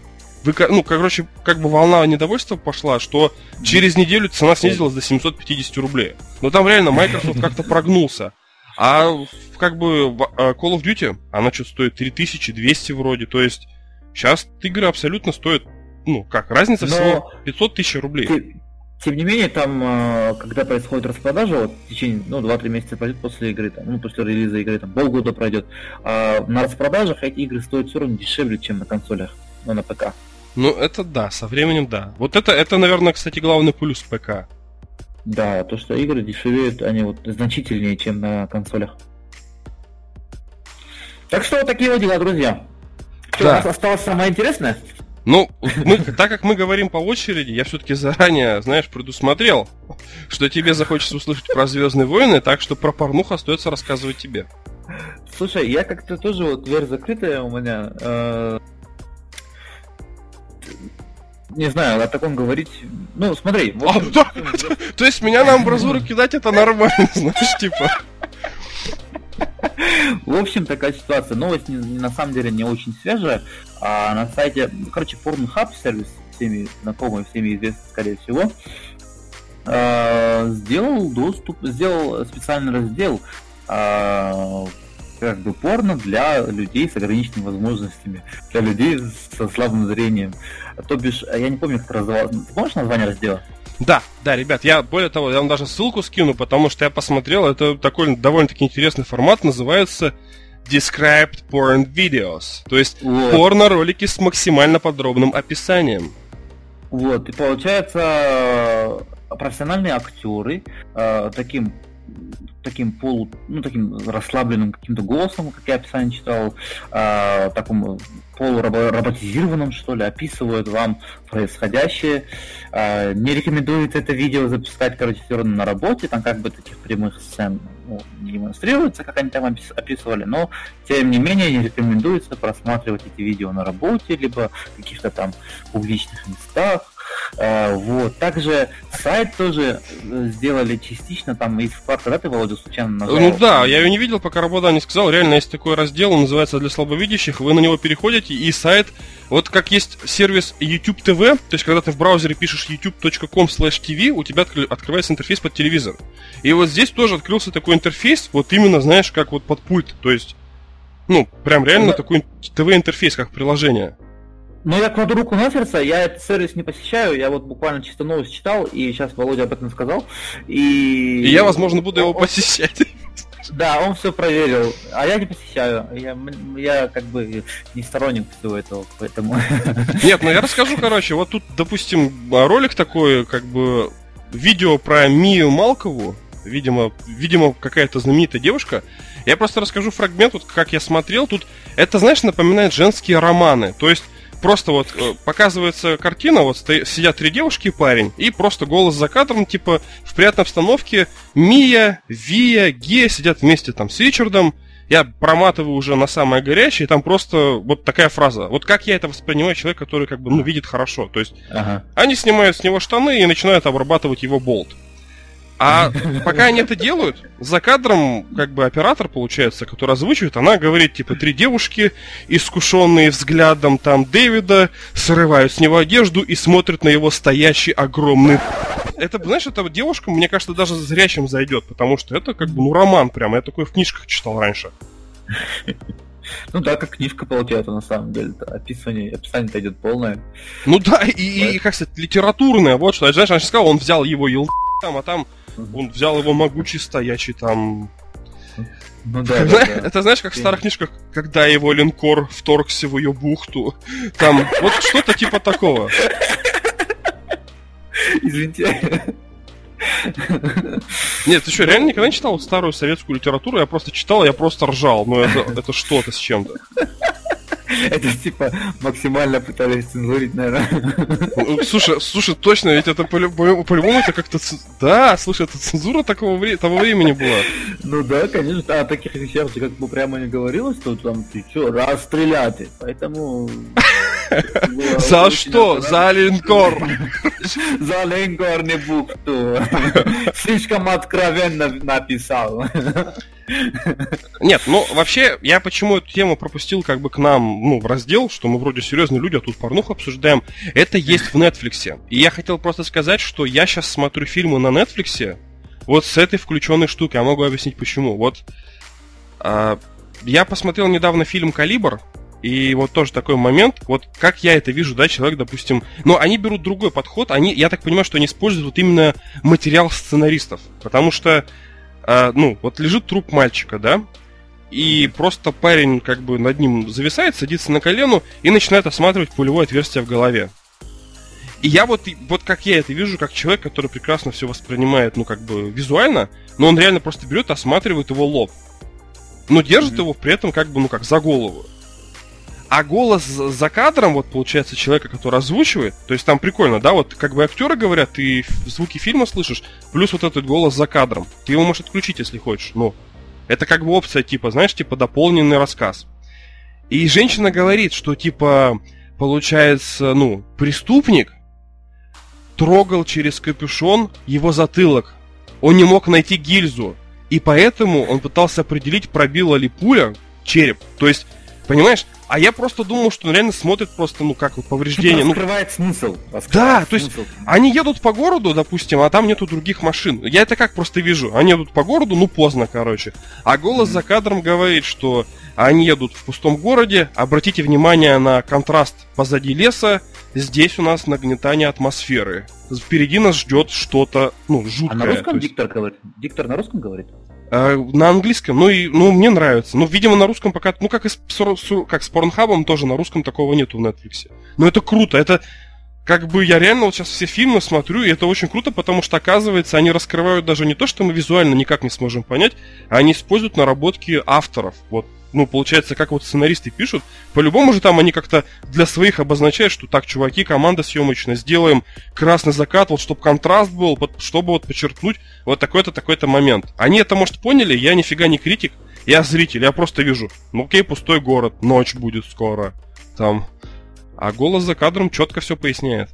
вы, ну, короче, как бы волна недовольства пошла, что через неделю цена снизилась до 750 рублей. Но там реально Microsoft как-то прогнулся. А как бы а, Call of Duty, она что стоит 3200 вроде, то есть сейчас игры абсолютно стоят, ну как, разница Но всего 500 тысяч рублей. Тем не менее, там, а, когда происходит распродажа, вот в течение, ну, 2-3 месяца пройдет после игры, там, ну, после релиза игры, там, полгода пройдет, а на распродажах эти игры стоят все равно дешевле, чем на консолях, ну, на ПК. Ну, это да, со временем да. Вот это, это, наверное, кстати, главный плюс ПК. Да, то, что игры дешевеют, они вот значительнее, чем на консолях. Так что вот такие вот дела, друзья. Что, да. у нас осталось самое интересное? Ну, мы, так как мы говорим по очереди, я все-таки заранее, знаешь, предусмотрел, что тебе захочется услышать про Звездные войны, так что про порнух остается рассказывать тебе. Слушай, я как-то тоже вот дверь закрытая у меня. Э, не знаю, о таком говорить. Ну, смотри. Вот, а, да, то есть меня на амбразуру кидать это нормально, знаешь, типа. В общем, такая ситуация. Новость на самом деле не очень свежая. А на сайте, короче, Pornhub сервис, всеми знакомый, всеми известный, скорее всего, а, сделал доступ, сделал специальный раздел а, как бы порно для людей с ограниченными возможностями, для людей со слабым зрением. То бишь, я не помню, как это называлось. Помнишь название раздела? Да, да, ребят, я более того, я вам даже ссылку скину, потому что я посмотрел, это такой довольно-таки интересный формат, называется Described Porn Videos. То есть Вот. порно-ролики с максимально подробным описанием. Вот, и получается, э, профессиональные актеры э, таким таким полу, ну таким расслабленным каким-то голосом, как я описание читал, э, таком полуроботизированном, что ли, описывают вам происходящее. Э, не рекомендуется это видео запускать, короче, все равно на работе, там как бы таких прямых сцен ну, не демонстрируется, как они там опис- описывали, но тем не менее не рекомендуется просматривать эти видео на работе, либо в каких-то там публичных местах. Э, Вот. Также сайт тоже э, сделали частично, там есть вкладка, да, ты, Володя, случайно нажал? Ну да, я ее не видел, пока работа не сказал. Реально есть такой раздел, он называется для слабовидящих. Вы на него переходите, и сайт, вот как есть сервис YouTube TV, то есть когда ты в браузере пишешь youtube.com tv, у тебя откры- открывается интерфейс под телевизор. И вот здесь тоже открылся такой интерфейс, вот именно, знаешь, как вот под пульт. То есть, ну, прям реально Да. такой ТВ-интерфейс, как приложение. Ну, я кладу руку на сердце, я этот сервис не посещаю, я вот буквально чисто новость читал, и сейчас Володя об этом сказал, и... И я, возможно, буду его посещать. Да, он все проверил, а я не посещаю, я, я как бы не сторонник всего этого, поэтому... Нет, ну я расскажу, короче, вот тут, допустим, ролик такой, как бы, видео про Мию Малкову, видимо, видимо, какая-то знаменитая девушка. Я просто расскажу фрагмент, вот как я смотрел, тут, это, знаешь, напоминает женские романы, то есть Просто вот э, показывается картина, вот сто- сидят три девушки и парень, и просто голос за кадром, типа, в приятной обстановке Мия, Вия, Гея сидят вместе там с Ричардом, я проматываю уже на самое горячее, и там просто вот такая фраза. Вот как я это воспринимаю, человек, который как бы, ну, видит хорошо. То есть Ага. они снимают с него штаны и начинают обрабатывать его болт. А пока они это делают, за кадром, как бы оператор, получается, который озвучивает, она говорит, типа, три девушки, искушенные взглядом там Дэвида, срывают с него одежду и смотрят на его стоящий огромный... Это, знаешь, эта девушка, мне кажется, даже зрячим зайдет, потому что это как бы, ну, роман прям, я такой в книжках читал раньше. Ну да, как книжка получается на самом деле. Описание, описание-то идет полное. Ну да, и, и, как сказать, литературное, вот что. Знаешь, она сказал, он взял его ел там, а там он взял его могучий стоячий там. Ну да, да, да. Это знаешь, как в старых книжках, когда его линкор вторгся в ее бухту. Там, вот что-то типа такого. Извините. Нет, ты что, реально никогда не читал старую советскую литературу? Я просто читал, я просто ржал. Ну, это, это что-то с чем-то. Это типа максимально пытались цензурить, наверное. Ну, Слушай, слушай, точно, ведь это полю- по- по-любому это как-то... Да, слушай, это цензура такого времени была. Ну да, конечно, а о таких вещах как бы прямо не говорилось, то там ты чё, расстреляты. Поэтому... За что? За линкор. За линкорный бухту. Слишком откровенно написал. Нет, ну вообще, я почему эту тему пропустил как бы к нам, ну, в раздел, что мы вроде серьезные люди, а тут порнуху обсуждаем. Это есть в Netflix. И я хотел просто сказать, что я сейчас смотрю фильмы на Netflix вот с этой включенной штукой. Я могу объяснить почему. Вот а, я посмотрел недавно фильм Калибр. И вот тоже такой момент, вот как я это вижу, да, человек, допустим, но они берут другой подход, они, я так понимаю, что они используют вот именно материал сценаристов, потому что а, ну, вот лежит труп мальчика, да, и просто парень как бы над ним зависает, садится на колено и начинает осматривать пулевое отверстие в голове. И я вот, вот как я это вижу, как человек, который прекрасно все воспринимает, ну, как бы визуально, но он реально просто берет, осматривает его лоб. Но держит его при этом как бы, ну, как за голову. А голос за кадром, вот получается, человека, который озвучивает, то есть там прикольно, да, вот как бы актеры говорят, ты звуки фильма слышишь, плюс вот этот голос за кадром. Ты его можешь отключить, если хочешь, ну. Это как бы опция, типа, знаешь, типа дополненный рассказ. И женщина говорит, что, типа, получается, ну, преступник трогал через капюшон его затылок. Он не мог найти гильзу. И поэтому он пытался определить, пробила ли пуля череп. То есть, понимаешь, а я просто думал, что он реально смотрит просто, ну, как вот повреждение. Ну, Раскрывает смысл. раскрывает да, то есть смысл. они едут по городу, допустим, а там нету других машин. Я это как просто вижу. Они едут по городу, ну, поздно, короче. А голос за кадром говорит, что они едут в пустом городе. Обратите внимание на контраст позади леса. Здесь у нас нагнетание атмосферы. Впереди нас ждет что-то, ну, жуткое. А на русском есть, диктор говорит? Диктор на русском говорит? Э, на английском, ну и, ну, мне нравится. Ну, видимо, на русском пока, ну, как и с, с- как с Порнхабом, тоже на русском такого нету в Netflix. Но это круто, это, как бы я реально вот сейчас все фильмы смотрю, и это очень круто, потому что, оказывается, они раскрывают даже не то, что мы визуально никак не сможем понять, а они используют наработки авторов. Вот, ну, получается, как вот сценаристы пишут, по-любому же там они как-то для своих обозначают, что так, чуваки, команда съемочная, сделаем красный закат, вот чтобы контраст был, под- чтобы вот подчеркнуть вот такой-то, такой-то момент. Они это, может, поняли, я нифига не критик, я зритель, я просто вижу, ну окей, пустой город, ночь будет скоро, там. А голос за кадром четко все поясняет.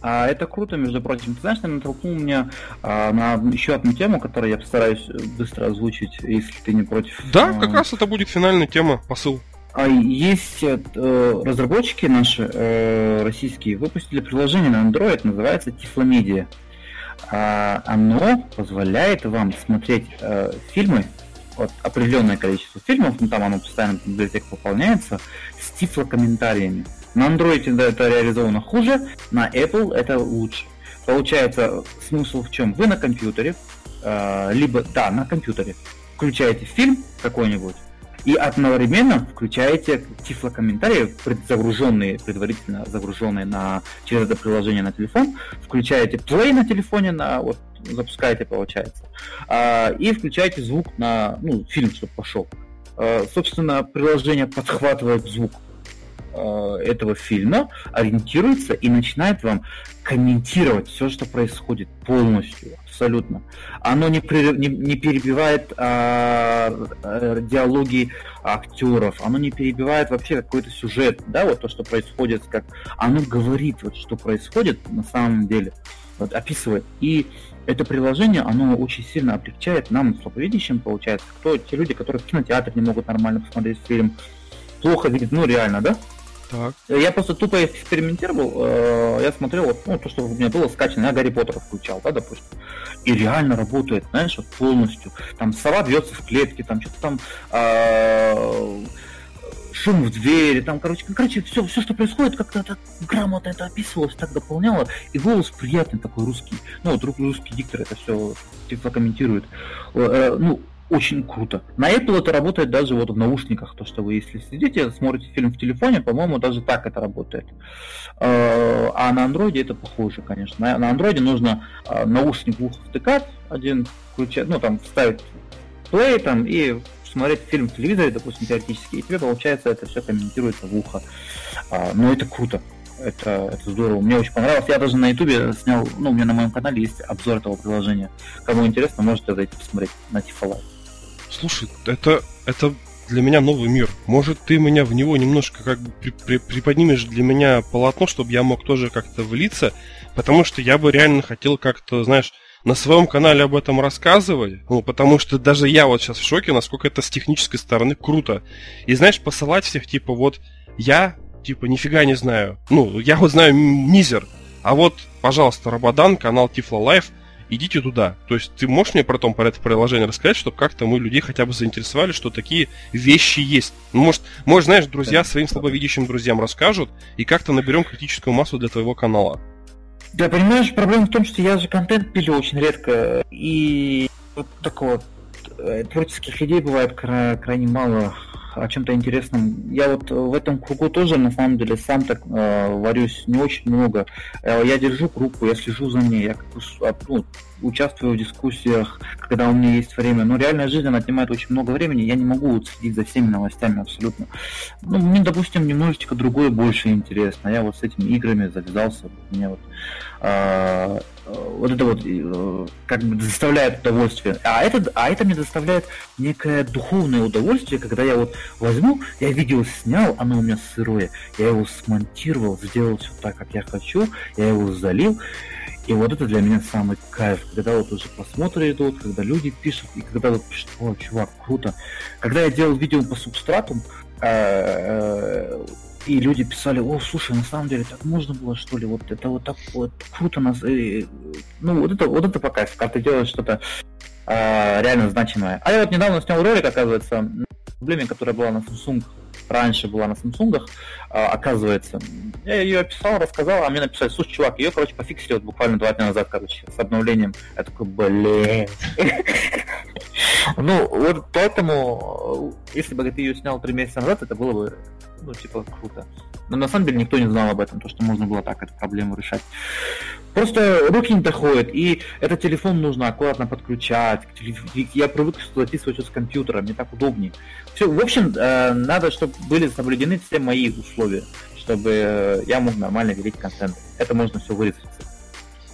А это круто, между прочим. Ты знаешь, ты натолкнул меня а, на еще одну тему, которую я постараюсь э, быстро озвучить, если ты не против. Да, А, как раз это будет финальная тема, посыл. А есть э, разработчики наши э, российские выпустили приложение на Android, называется Tiflomedia. А, оно позволяет вам смотреть э, фильмы, вот определенное количество фильмов, ну там оно постоянно библиотека пополняется, с тифлокомментариями. На Android да, это реализовано хуже, на Apple это лучше. Получается, смысл в чем? Вы на компьютере, э, либо, да, на компьютере, включаете фильм какой-нибудь, и одновременно включаете тифлокомментарии, загруженные, предварительно загруженные на, через это приложение на телефон, включаете плей на телефоне, на, вот, запускаете, получается, а, и включаете звук на, ну, фильм, чтобы пошел. А, собственно, приложение подхватывает звук этого фильма, ориентируется и начинает вам комментировать все, что происходит полностью, абсолютно. Оно не, прерыв- не, не перебивает а, а, диалоги актеров, оно не перебивает вообще какой-то сюжет, да, вот то, что происходит, как оно говорит, вот что происходит на самом деле, вот описывает. И это приложение, оно очень сильно облегчает нам, слабовидящим, получается, кто те люди, которые в кинотеатре не могут нормально посмотреть фильм, плохо видят, ну реально, да? Так. Я просто тупо экспериментировал, э, я смотрел, ну, то, что у меня было скачано, я Гарри Поттера включал, да, допустим, и реально работает, знаешь, вот полностью. Там сова бьется в клетке, там что-то там э, шум в двери, там, короче, ну, короче, все, все, что происходит, как-то так грамотно это описывалось, так дополняло, и голос приятный такой русский. Ну, вот ру- русский диктор это все типа комментирует. Э, Ну, очень круто. На Apple это работает даже вот в наушниках, то, что вы, если сидите, смотрите фильм в телефоне, по-моему, даже так это работает. Э, А на Android это похоже, конечно. На Android нужно э, наушник в ухо втыкать, один включать, ну, там, вставить плей там и смотреть фильм в телевизоре, допустим, теоретически, и тебе, получается, это все комментируется в ухо. А, Но это круто. Это, это здорово. Мне очень понравилось. Я даже на ютубе снял, ну, у меня на моем канале есть обзор этого приложения. Кому интересно, можете зайти посмотреть на Тифалай. Слушай, это, это для меня новый мир. Может, ты меня в него немножко как бы при- при- приподнимешь для меня полотно, чтобы я мог тоже как-то влиться, потому что я бы реально хотел как-то, знаешь, на своем канале об этом рассказывать, ну, потому что даже я вот сейчас в шоке, насколько это с технической стороны круто. И знаешь, посылать всех, типа, вот я, типа, нифига не знаю. Ну, я вот знаю мизер. А вот, пожалуйста, Рабадан, канал Тифло Life, идите туда. То есть ты можешь мне про том про это приложение рассказать, чтобы как-то мы людей хотя бы заинтересовали, что такие вещи есть. Ну, может, может, знаешь, друзья своим слабовидящим друзьям расскажут, и как-то наберем критическую массу для твоего канала. Да, понимаешь, проблема в том, что я же контент пилю очень редко, и вот такого э, творческих идей бывает кра- крайне мало о чем-то интересном. Я вот в этом кругу тоже, на самом деле, сам так э, варюсь не очень много. Э, я держу группу, я слежу за ней, я как бы а, ну, участвую в дискуссиях, когда у меня есть время. Но реальная жизнь, она отнимает очень много времени, я не могу вот следить за всеми новостями абсолютно. Ну, мне, допустим, немножечко другое больше интересно. Я вот с этими играми завязался, мне вот а, вот это вот э, как бы доставляет удовольствие. А это, а это мне доставляет некое духовное удовольствие, когда я вот возьму, я видео снял, оно у меня сырое, я его смонтировал, сделал все так, как я хочу, я его залил, И вот это для меня самый кайф, когда вот уже просмотры идут, когда люди пишут, и когда вот пишут, о, чувак, круто. Когда я делал видео по субстрату, э, и люди писали, о, слушай, на самом деле так можно было, что ли, вот это вот так вот круто нас, э, ну вот это вот это по кайфу, когда ты делаешь что-то э, реально значимое. А я вот недавно снял ролик, оказывается, проблеме, которая была на Samsung, раньше была на Samsung, э, оказывается. Я ее описал, рассказал, а мне написали, слушай, чувак, ее, короче, пофиксили вот буквально два дня назад, короче, с обновлением. Я такой, блин. Ну, вот поэтому, если бы ты ее снял три месяца назад, это было бы ну, типа, круто. Но на самом деле никто не знал об этом, то, что можно было так эту проблему решать. Просто руки не доходят, и этот телефон нужно аккуратно подключать. Я привык записывать с компьютера, мне так удобнее. Все, в общем, э, надо, чтобы были соблюдены все мои условия, чтобы э, я мог нормально делить контент. Это можно все вырезать.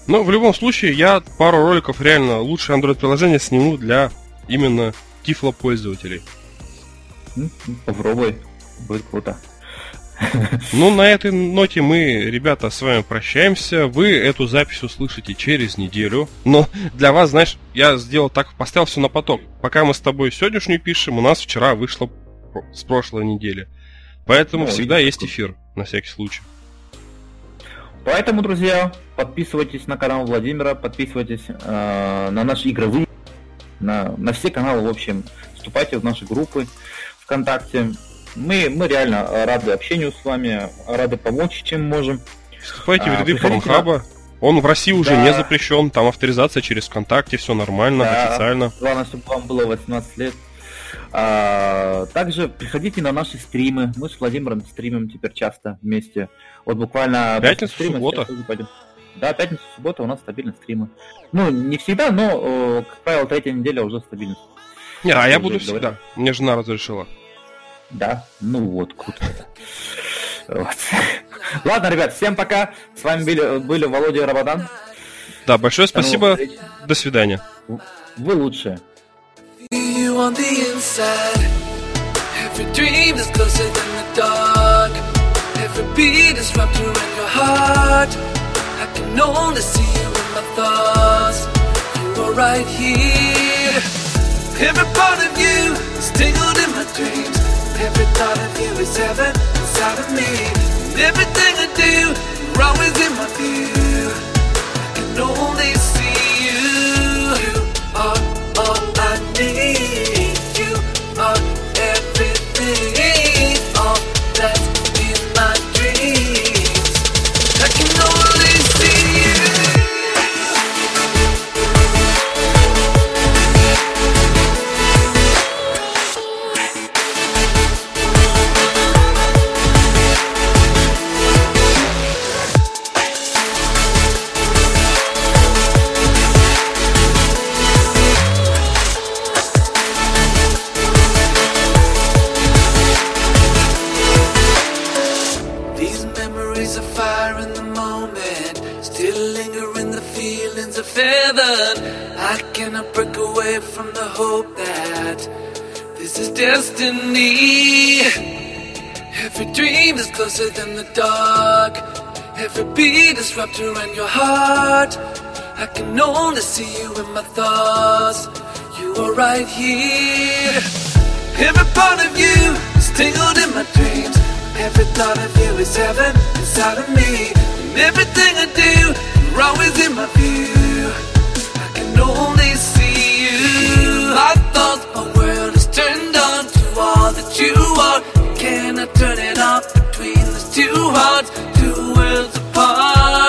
Но в любом случае, я пару роликов реально лучше Android-приложения сниму для именно Тифло пользователей. Попробуй будет круто. Ну, на этой ноте мы, ребята, с вами прощаемся. Вы эту запись услышите через неделю. Но для вас, знаешь, я сделал так, поставил все на поток. Пока мы с тобой сегодняшнюю пишем, у нас вчера вышло с прошлой недели. Поэтому ну, всегда есть эфир, на всякий случай. Поэтому, друзья, подписывайтесь на канал Владимира, подписывайтесь э, на наши игровые, на, на все каналы, в общем, вступайте в наши группы ВКонтакте, мы, мы реально рады общению с вами, рады помочь, чем можем. Вступайте в а, ряды Порнхаба. Он в России уже да. не запрещен, там авторизация через ВКонтакте, все нормально, да. официально. Главное, чтобы вам было 18 лет. А, также приходите на наши стримы. Мы с Владимиром стримим теперь часто вместе. Вот буквально... Пятница, суббота. Да, пятница, суббота у нас стабильно стримы. Ну, не всегда, но, как правило, третья неделя уже стабильно. Не, а я буду всегда. Мне жена разрешила. Да, ну вот, круто. Вот. Ладно, ребят, всем пока. С вами были, были Володя и Рабадан. Да, большое спасибо. До свидания. Вы лучшие. Every dream is closer than the dark. Every beat is wrapped around your heart. I can only see you in my thoughts. You are right here. Every part of you is tangled in my dreams. Every thought of you is heaven inside of me. And everything I do, you're always in my view. I can only see from the hope that this is destiny. Every dream is closer than the dark. Every beat is wrapped around your heart. I can only see you in my thoughts. You are right here. Every part of you is tangled in my dreams. Every thought of you is heaven inside of me. And everything I do, you're always in my view. I can only. I thought my world is turned on to all that you are. Can I turn it off between these two hearts, two worlds apart?